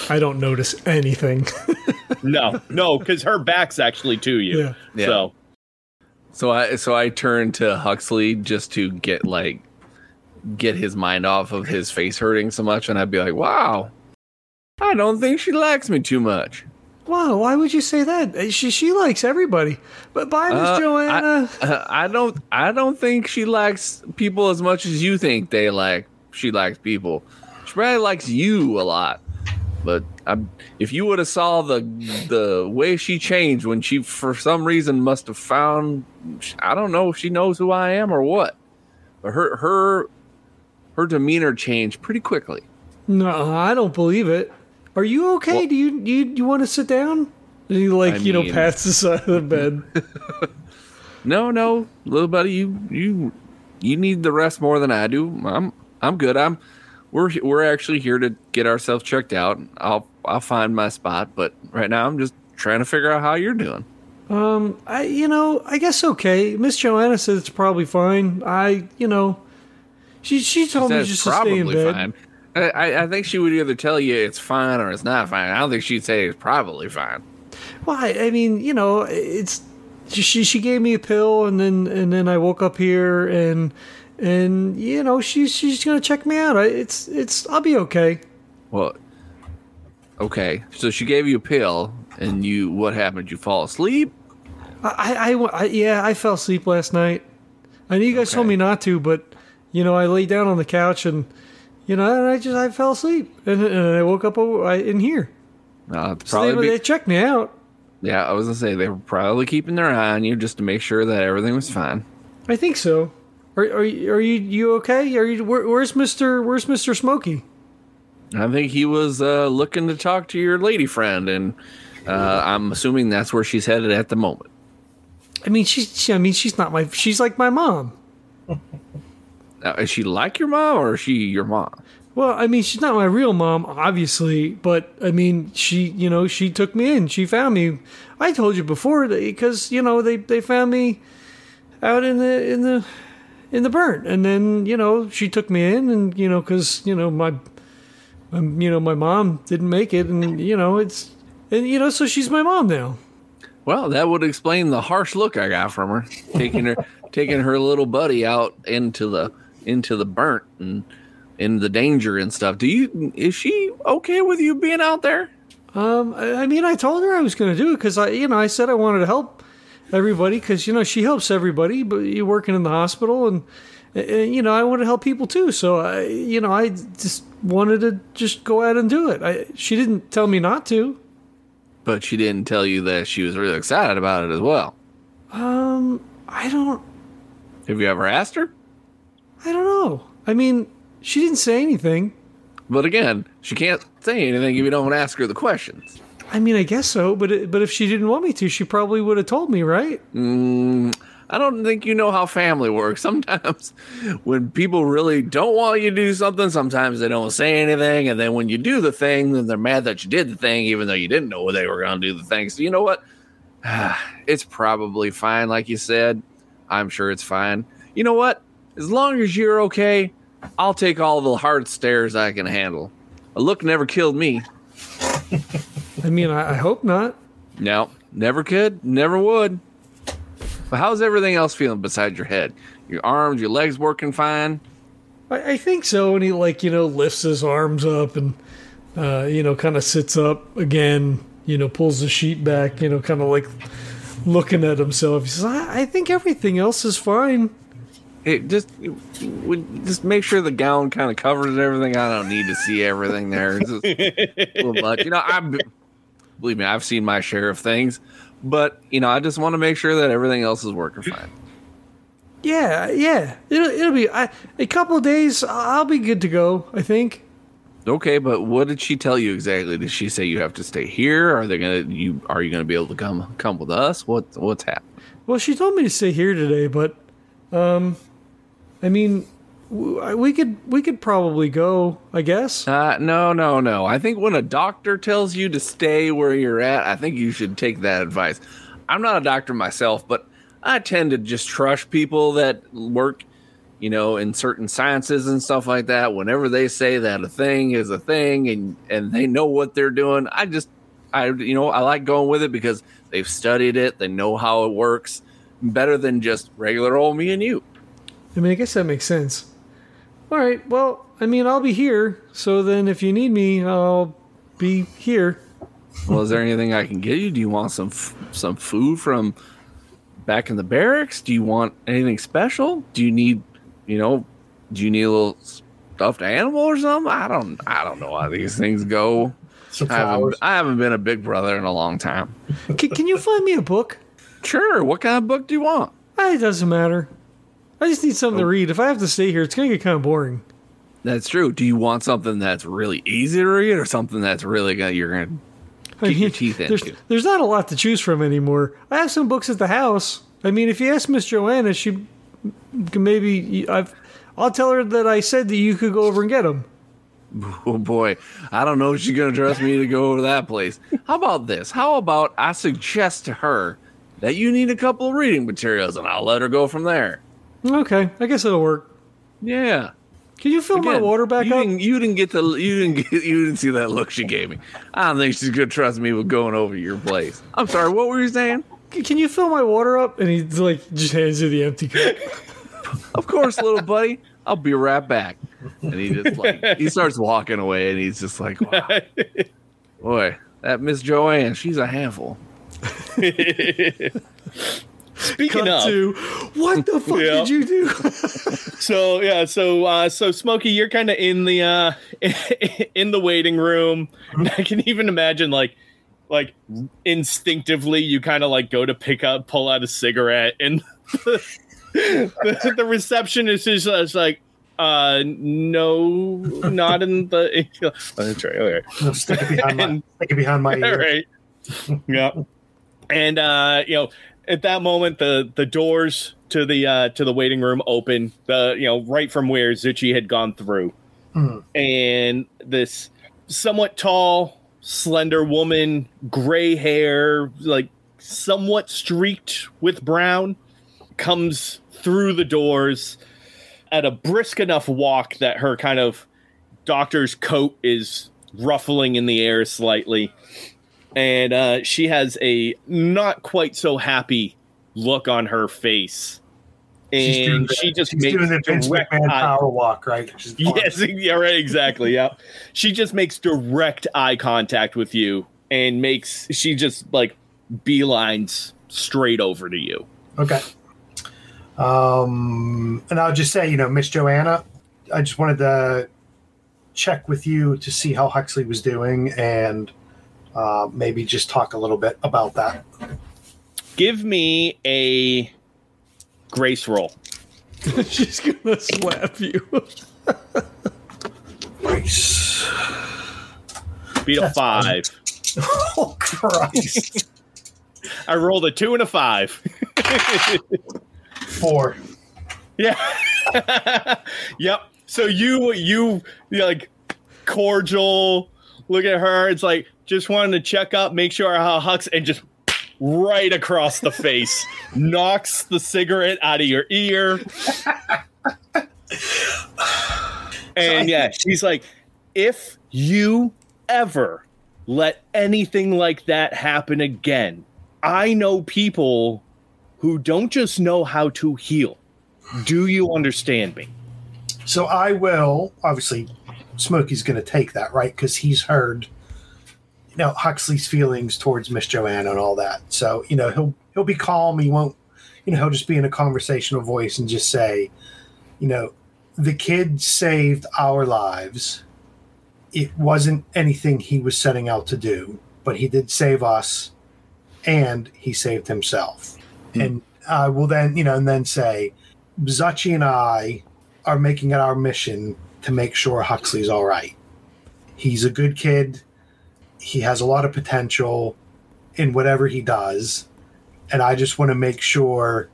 I don't notice anything. no no because her back's actually to you Yeah. Yeah. so So I so I turned to Huxley just to get like get his mind off of his face hurting so much, and I'd be like, "Wow, I don't think she likes me too much." wow, why would you say that? She she likes everybody. But by Miss Uh, Joanna. I, I don't I don't think she likes people as much as you think they like. She likes people. She probably likes you a lot. But I'm, if you would have saw the the way she changed when she for some reason must have found I don't know if she knows who I am or what. But her her her demeanor changed pretty quickly. no, I don't believe it. Are you okay? Well- do you do you, you want to sit down? And he like I you know mean- pats the side of the bed. No, no, little buddy, you you you need the rest more than I do. I'm I'm good. I'm we're we're actually here to get ourselves checked out. I'll I'll find my spot, but right now I'm just trying to figure out how you're doing. Um, I you know I guess okay. Miss Joanna said it's probably fine. I you know she she told me Says just to stay in bed. fine. I, I I think she would either tell you it's fine or it's not fine. I don't think she'd say it's probably fine. Well, I, I mean, you know, it's she she gave me a pill, and then and then I woke up here, and and you know, she's she's gonna check me out. I, it's it's I'll be okay. Well, okay. So she gave you a pill, and you what happened? You fall asleep? I I, I, yeah, I fell asleep last night. I know you guys told me not to, but you know, I lay down on the couch and. You know, and I just I fell asleep, and, and I woke up over, I, in here. Uh, So they, probably. they checked me out. yeah, I was gonna say they were probably keeping their eye on you just to make sure that everything was fine. I think so. Are, are, you- are you you okay? Are you where, where's Mister Where's Mister Smokey? I think he was uh, looking to talk to your lady friend, and uh, I'm assuming that's where she's headed at the moment. I mean, she's she, I mean, she's not my. She's like my mom. Now, is she like your mom, or is she your mom? Well, I mean, she's not my real mom, obviously, but I mean, she, you know, she took me in. She found me. I told you before because you know they they found me out in the in the in the burnt, and then you know she took me in, and you know because you know my, um, you know my mom didn't make it, and you know it's and you know so she's my mom now. Well, that would explain the harsh look I got from her, taking her taking her little buddy out into the into the burnt and in the danger and stuff. Do you is she okay with you being out there? Um, I I mean, I told her I was going to do it because I, you know, I said I wanted to help everybody because you know she helps everybody, but you're working in the hospital and, and you know I want to help people too. So I, you know, I just wanted to just go out and do it. I, she didn't tell me not to. But she didn't tell you that she was really excited about it as well. Um, I don't, Have you ever asked her? I don't know. I mean, she didn't say anything. But again, she can't say anything if you don't ask her the questions. I mean, I guess so, but it, but if she didn't want me to, she probably would have told me, right? Mm, I don't think you know how family works. Sometimes when people really don't want you to do something, sometimes they don't say anything. And then when you do the thing, then they're mad that you did the thing, even though you didn't know they were going to do the thing. So, you know what? It's probably fine, like you said. I'm sure it's fine. You know what? As long as you're okay, I'll take all the hard stares I can handle. A look never killed me. I mean, I, I hope not. No, never could, never would. But how's everything else feeling besides your head? Your arms, your legs working fine? I, I think so. And he like you know lifts his arms up and uh, you know kind of sits up again. You know, pulls the sheet back. You know, kind of like looking at himself. He says, I, "I think everything else is fine." It just it, would just make sure the gown kind of covers everything. I don't need to see everything there. It's just a little much, you know. I believe me, I've seen my share of things, but you know, I just want to make sure that everything else is working fine. Yeah, yeah. It'll it'll be I, a couple of days. I'll be good to go. I think. Okay, but what did she tell you exactly? Did she say you have to stay here? Are they gonna you? Are you gonna be able to come come with us? What what's happening? Well, she told me to stay here today, but um, I mean, we could we could probably go. I guess. Uh, no, no, no. I think when a doctor tells you to stay where you're at, I think you should take that advice. I'm not a doctor myself, but I tend to just trust people that work, you know, in certain sciences and stuff like that. Whenever they say that a thing is a thing and and they know what they're doing, I just I you know, I like going with it because they've studied it, they know how it works better than just regular old me and you. I mean, I guess that makes sense. All right. Well, I mean, I'll be here. So then, if you need me, I'll be here. Well, is there anything I can get you? Do you want some f- some food from back in the barracks? Do you want anything special? Do you need, you know, do you need a little stuffed animal or something? I don't I don't know how these things go. Some I haven't, flowers. I haven't been a big brother in a long time. Can, can you find me a book? Sure. What kind of book do you want? Ah, It doesn't matter. I just need something to oh. read. If I have to stay here, it's gonna get kind of boring. That's true. Do you want something that's really easy to read or something that's really gonna you're gonna I mean, teeth there's, into. there's not a lot to choose from anymore. I have some books at the house. I mean, if you ask Miss Joanna, she can maybe I've. I'll tell her that I said that you could go over and get them. Oh boy, I don't know if she's gonna trust me to go over that place. How about this? How about I suggest to her that you need a couple of reading materials, and I'll let her go from there. Okay, I guess it'll work. Yeah. Can you fill my water back you up? Didn't, you didn't get the you didn't get you didn't see that look she gave me. I don't think she's gonna trust me with going over your place. I'm sorry. What were you saying? Can you fill my water up? And he's like just hands you the empty cup. Of course, little buddy. I'll be right back. And he just like he starts walking away, and he's just like, wow, boy, that Miss Joanne, she's a handful. Speaking Cut of, to what the fuck Yeah. did you do? so yeah, so uh, so Smokey, you're kind of in the uh, in the waiting room. And I can even imagine like like instinctively you kind of like go to pick up, pull out a cigarette, and the, the, the receptionist is just like. Uh no, not in the. Oh, that's right. All right. No, stick it behind my, stick it behind my ear. right. yeah. And uh, you know, at that moment, the the doors to the uh, to the waiting room open. The you know, right from where Zuchy had gone through, Hmm. and this somewhat tall, slender woman, gray hair, like somewhat streaked with brown, comes through the doors at a brisk enough walk that her kind of doctor's coat is ruffling in the air slightly and uh, she has a not quite so happy look on her face, She's doing and the- she just she's makes doing the Vince direct McMahon eye- power walk, right? Yes, yeah, right, exactly. Yeah, she just makes direct eye contact with you, and makes she just like beelines straight over to you. Okay. Um, and I'll just say, you know, Miss Joanna, I just wanted to check with you to see how Huxley was doing and uh, maybe just talk a little bit about that. Give me a grace roll. She's gonna slap you. Nice. Beat a That's five. Oh Christ. I rolled a two and a five. Four. Yeah. yep. So you you you're like cordial. Look at her. It's like just wanted to check up, make sure how Hux, and just right across the face, knocks the cigarette out of your ear. and yeah, she's like, if you ever let anything like that happen again, I know people who don't just know how to heal. Do you understand me? So I will obviously Smokey's gonna take that, right? Because he's heard you know Huxley's feelings towards Miss Joanna and all that. So, you know, he'll he'll be calm, he won't you know, he'll just be in a conversational voice and just say, you know, the kid saved our lives. It wasn't anything he was setting out to do, but he did save us and he saved himself. Hmm. And uh, I will then, you know, and then say, Zuchy and I are making it our mission to make sure Huxley's all right. He's a good kid. He has a lot of potential in whatever he does. And I just want to make sure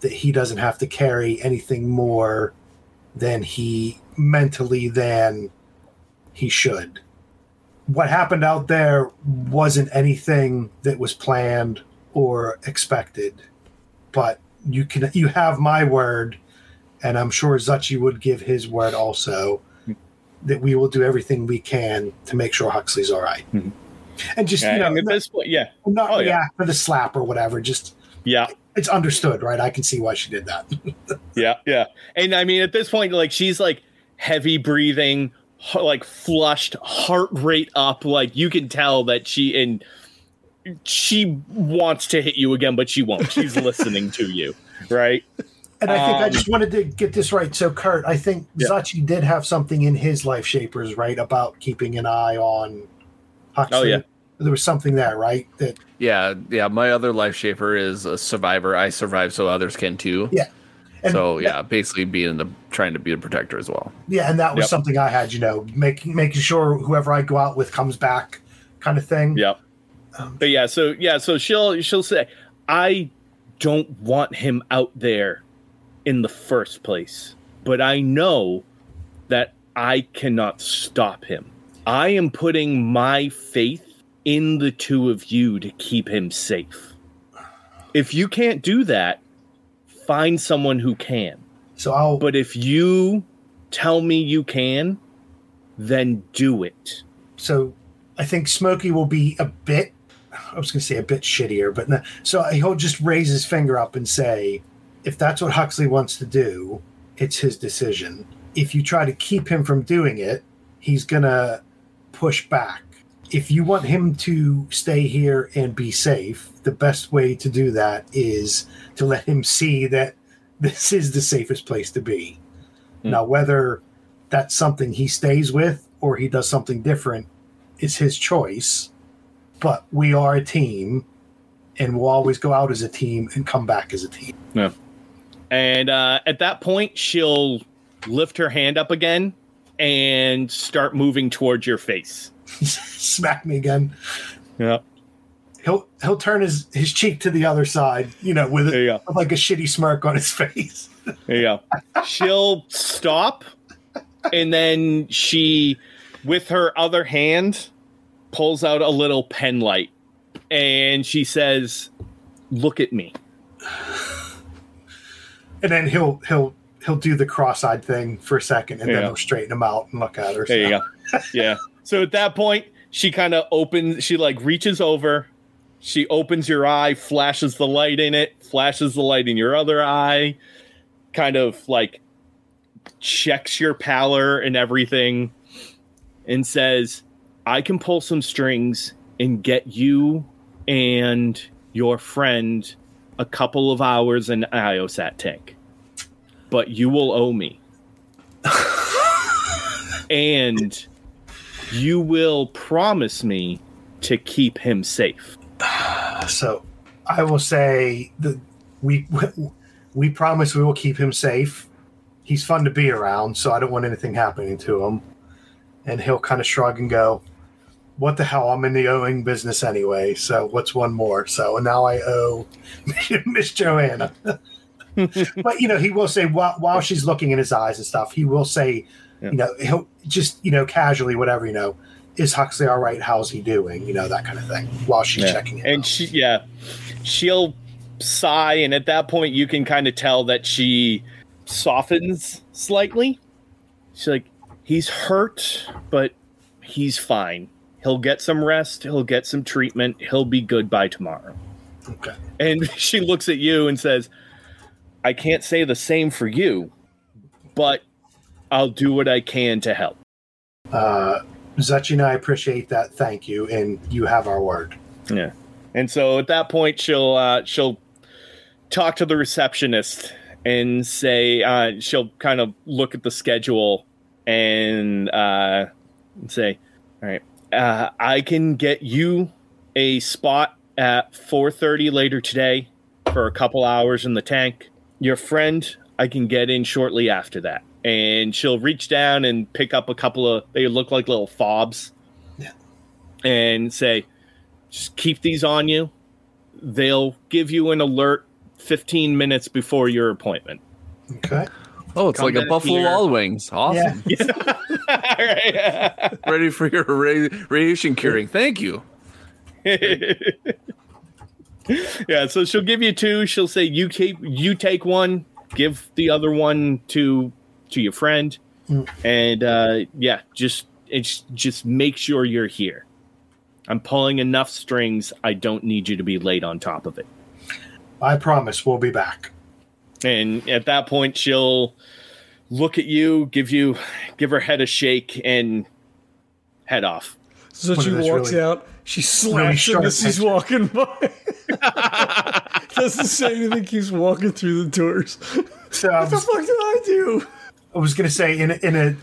that he doesn't have to carry anything more than he mentally than he should. What happened out there wasn't anything that was planned or expected, but you can you have my word, and I'm sure Zuchy would give his word also that we will do everything we can to make sure Huxley's all right. Mhm. And just you Yeah, know, and at this point, yeah, not oh, yeah. for the slap or whatever. Just yeah, it's understood, right? I can see why she did that. yeah, yeah. And I mean, at this point, like she's like heavy breathing, like flushed, heart rate up. Like you can tell that she and she wants to hit you again, but she won't. She's listening to you, right? And I think I Um, just wanted to get this right. So, Kurt, I think Yeah. Zuchy did have something in his life shapers, right, about keeping an eye on Huxley. Oh, yeah. There was something there, right? That Yeah, yeah. My other life shaper is a survivor. I survive so others can too. Yeah. And so yeah, basically being the trying to be a protector as well. yeah, and that was Yep. something I had, you know, making making sure whoever I go out with comes back, kind of thing. Yeah. Um, But yeah, so yeah, so she'll she'll say, I don't want him out there in the first place, but I know that I cannot stop him. I am putting my faith in the two of you to keep him safe. If you can't do that, find someone who can. So I'll But if you tell me you can, then do it. so I think Smokey will be a bit. I was going to say a bit shittier, but no, so he'll just raise his finger up and say, "If that's what Huxley wants to do, it's his decision. If you try to keep him from doing it, he's gonna push back. If you want him to stay here and be safe, the best way to do that is to let him see that this is the safest place to be. Hmm. Now, whether that's something he stays with or he does something different is his choice. But we are a team, and we'll always go out as a team and come back as a team. And uh, at that point, she'll lift her hand up again and start moving towards your face. Smack me again. Yeah. He'll he'll turn his, his cheek to the other side, you know, with, you with like a shitty smirk on his face. There you go. She'll stop and then she, with her other hand, pulls out a little pen light and she says, Look at me. And then he'll he'll he'll do the cross-eyed thing for a second, and Yeah. then he'll straighten him out and look at her. There you go. Yeah. So at that point, she kind of opens, she like reaches over, she opens your eye, flashes the light in it, flashes the light in your other eye, kind of like checks your pallor and everything, and says, I can pull some strings and get you and your friend a couple of hours in IOSAT tank. But you will owe me. and you will promise me to keep him safe. So I will say that we we promise we will keep him safe. He's fun to be around, so I don't want anything happening to him. And he'll kind of shrug and go, What the hell? I'm in the owing business anyway, so what's one more? So now I owe Miss Joanna. but, you know, he will say, while, while she's looking in his eyes and stuff, he will say, Yeah. you know, he'll just, you know, casually, whatever, you know, is Huxley all right? How's he doing? You know, that kind of thing while she's Yeah. checking him And out. she, yeah, she'll sigh, and at that point, you can kind of tell that she softens slightly. She's like, he's hurt, but he's fine. He'll get some rest. He'll get some treatment. He'll be good by tomorrow. okay. And she looks at you and says, I can't say the same for you, but I'll do what I can to help. Uh, Zuchy and I appreciate that. Thank you. And you have our word. Yeah. And so at that point, she'll uh, she'll talk to the receptionist and say uh, she'll kind of look at the schedule and uh, say, "All right, uh, I can get you a spot at 4:30 later today for a couple hours in the tank. Your friend, I can get in shortly after that." And she'll reach down and pick up a couple of they look like little fobs. Yeah. And say, just keep these on you. They'll give you an alert 15 minutes before your appointment. Okay. Oh, it's Come like a Buffalo here. Wild Wings. Awesome. Alright. Ready for your ra- radiation curing. Thank you. yeah, so she'll give you two. She'll say you keep you take one, give the other one to to your friend, Mm. and uh, yeah, just it's just make sure you're here. I'm pulling enough strings. I don't need you to be late on top of it. I promise we'll be back. And at that point, she'll look at you, give you, give her head a shake, and head off. So she walks really- out. She really slaps him as he's walking by. Doesn't say anything. Keeps walking through the doors. So I What the fuck did I do? I was gonna say in a, in a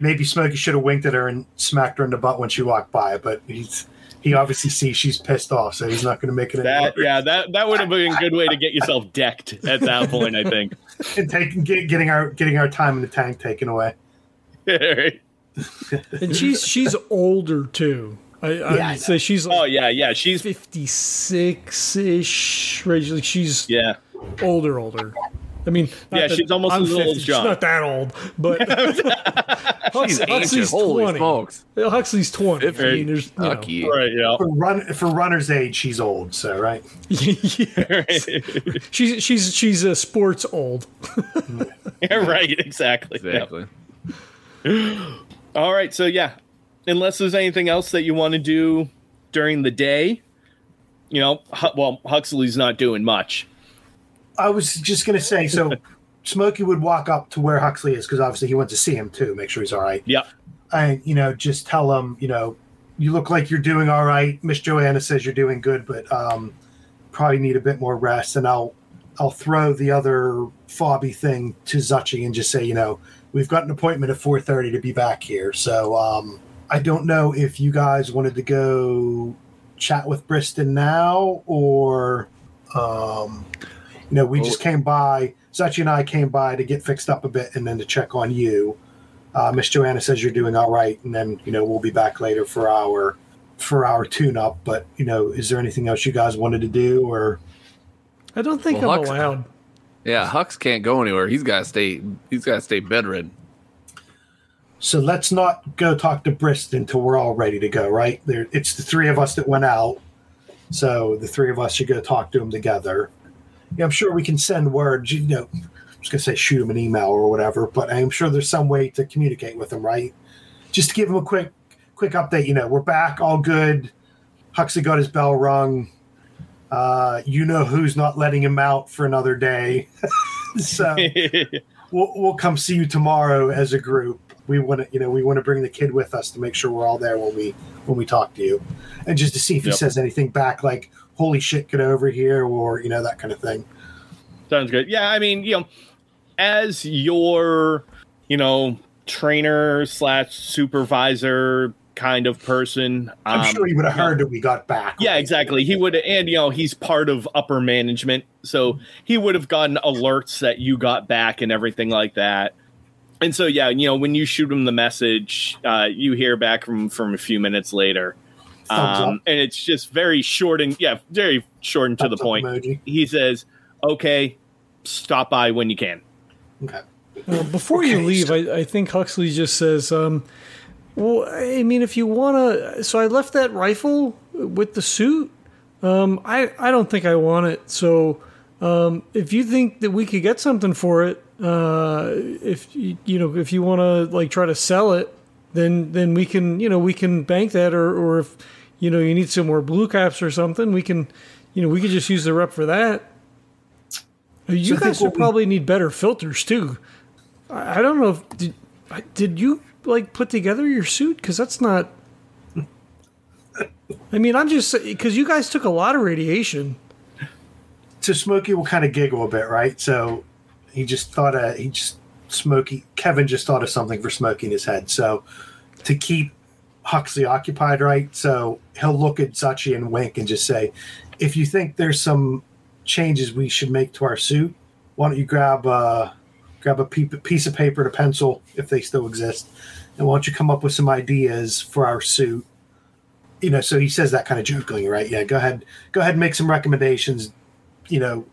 maybe Smokey should have winked at her and smacked her in the butt when she walked by, but he's he obviously sees she's pissed off, so he's not gonna make it any That worse. yeah, that that would have been a good way to get yourself decked at that point. I think. and taking get, getting our getting our time in the tank taken away. And she's she's older too. I, I Yeah, I would say she's oh yeah, yeah. She's fifty six ish. Like she's yeah. older, older. I mean, Yeah, that she's almost I'm as old as John. She's not that old, but She's ancient. Huxley's Holy twenty. smokes. Huxley's twenty. I Fifty. mean, there's you know. Lucky. Right. Yeah. For run for runner's age, she's old, so right. yeah. She's she's she's a sports old. yeah. Right. Exactly. Yeah. Exactly. All right. So yeah, unless there's anything else that you want to do during the day, you know, well, Huxley's not doing much. I was just gonna say, so Smokey would walk up to where Huxley is because obviously he went to see him too, make sure he's all right. Yeah. and you know just tell him, you know you look like you're doing all right miss joanna says you're doing good but um probably need a bit more rest and i'll i'll throw the other fobby thing to zuchy and just say you know we've got an appointment at 4.30 to be back here so um i don't know if you guys wanted to go chat with briston now or um you know we just came by zuchy and i came by to get fixed up a bit and then to check on you uh, Miss Joanna says you're doing all right, and then you know we'll be back later for our for our tune up. But you know, is there anything else you guys wanted to do, or I don't think Well, I'm Hux- allowed. Yeah, Hux can't go anywhere. He's got to stay. He's got to stay bedridden. So? Let's not go talk to Briston until we're all ready to go. Right there, it's the three of us that went out, so the three of us should go talk to him together. Yeah, I'm sure we can send word. You know, I was gonna say shoot him an email or whatever, but I'm sure there's some way to communicate with him, right? Just to give him a quick quick update. You know, we're back, all good. Huxley got his bell rung. Uh, you know who's not letting him out for another day. so we'll, we'll come see you tomorrow as a group. We want to, you know, we want to bring the kid with us to make sure we're all there when we when we talk to you, and just to see if he says anything back like "Holy shit, get over here" or you know that kind of thing. Sounds good. Yeah, I mean, you know, as your, you know, trainer slash supervisor kind of person. I'm Um, sure he would have heard that we got back. Yeah, exactly. He would, and you know, he's part of upper management, so he would have gotten alerts that you got back and everything like that. And so, yeah, you know, when you shoot him the message, uh, you hear back from from a few minutes later, um, and it's just very short and yeah, very short and to the Thumbs up point. emoji. He says, "Okay, stop by when you can." Okay. Well, before you leave, I, I think Huxley just says, um, "Well, I mean, if you want to, so I left that rifle with the suit. Um, I I don't think I want it. So, um, if you think that we could get something for it, uh, if you, you know, if you want to like try to sell it, then then we can, you know, we can bank that, or or if you know you need some more blue caps or something, we can, you know, we could just use the rep for that." You So guys we- probably need better filters too. I I don't know if did did you like put together your suit because that's not. I mean, I'm just because you guys took a lot of radiation. So Smokey will kind of giggle a bit, right? So he just thought of he just Smokey Kevin just thought of something for Smokey in his head. So to keep Huxley occupied, right? So he'll look at Zuchy and wink and just say, "If you think there's some changes we should make to our suit, why don't you grab uh grab a piece of paper and a pencil if they still exist, and why don't you come up with some ideas for our suit?" You know, so he says that kind of jokingly, right? Yeah, go ahead, go ahead and make some recommendations you know,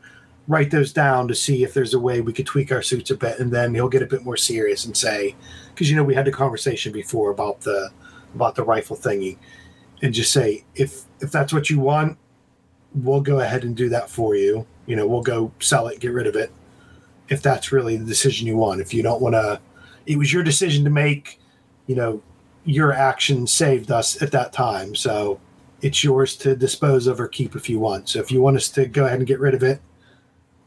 write those down to see if there's a way we could tweak our suits a bit, and then he'll get a bit more serious and say, because you know we had the conversation before about the about the rifle thingy, and just say if if that's what you want, we'll go ahead and do that for you. You know, we'll go sell it, get rid of it, if that's really the decision you want. If you don't want to, it was your decision to make. You know, your action saved us at that time, so it's yours to dispose of or keep if you want. So if you want us to go ahead and get rid of it,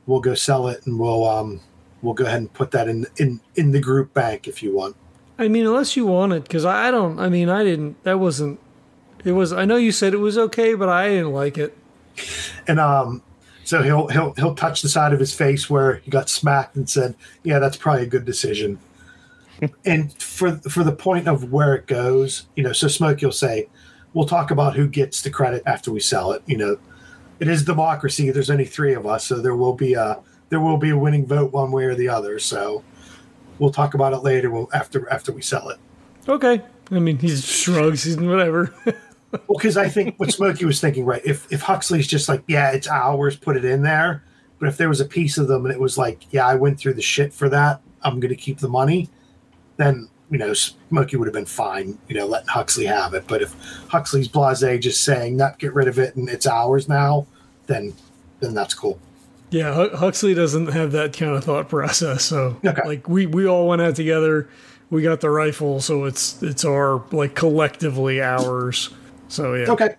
we'll go sell it and we'll um we'll go ahead and put that in in in the group bank if you want. I mean, unless you want it, because I I don't. I mean, I didn't. That wasn't. It was. I know you said it was okay, but I didn't like it. And um so he'll he'll he'll touch the side of his face where he got smacked and said, "Yeah, that's probably a good decision." and for for the point of where it goes, you know, so Smoke, you'll say, "We'll talk about who gets the credit after we sell it." You know, it is democracy. There's only three of us, so there will be a there will be a winning vote one way or the other. So we'll talk about it later. We'll, after after we sell it. Okay. I mean, he shrugs. He's whatever. Well, because I think what Smokey was thinking, right? If if Huxley's just like, yeah, it's ours, put it in there. But if there was a piece of them and it was like, yeah, I went through the shit for that, I'm going to keep the money, then you know Smokey would have been fine, you know, letting Huxley have it. But if Huxley's blasé, just saying, not get rid of it and it's ours now, then then that's cool. Yeah, Huxley doesn't have that kind of thought process. So, Okay. like, we we all went out together. We got the rifle, so it's it's our like collectively ours. So yeah. Okay,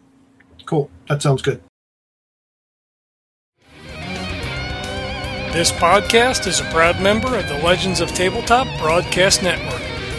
cool. That sounds good. This podcast is a proud member of the Legends of Tabletop Broadcast Network.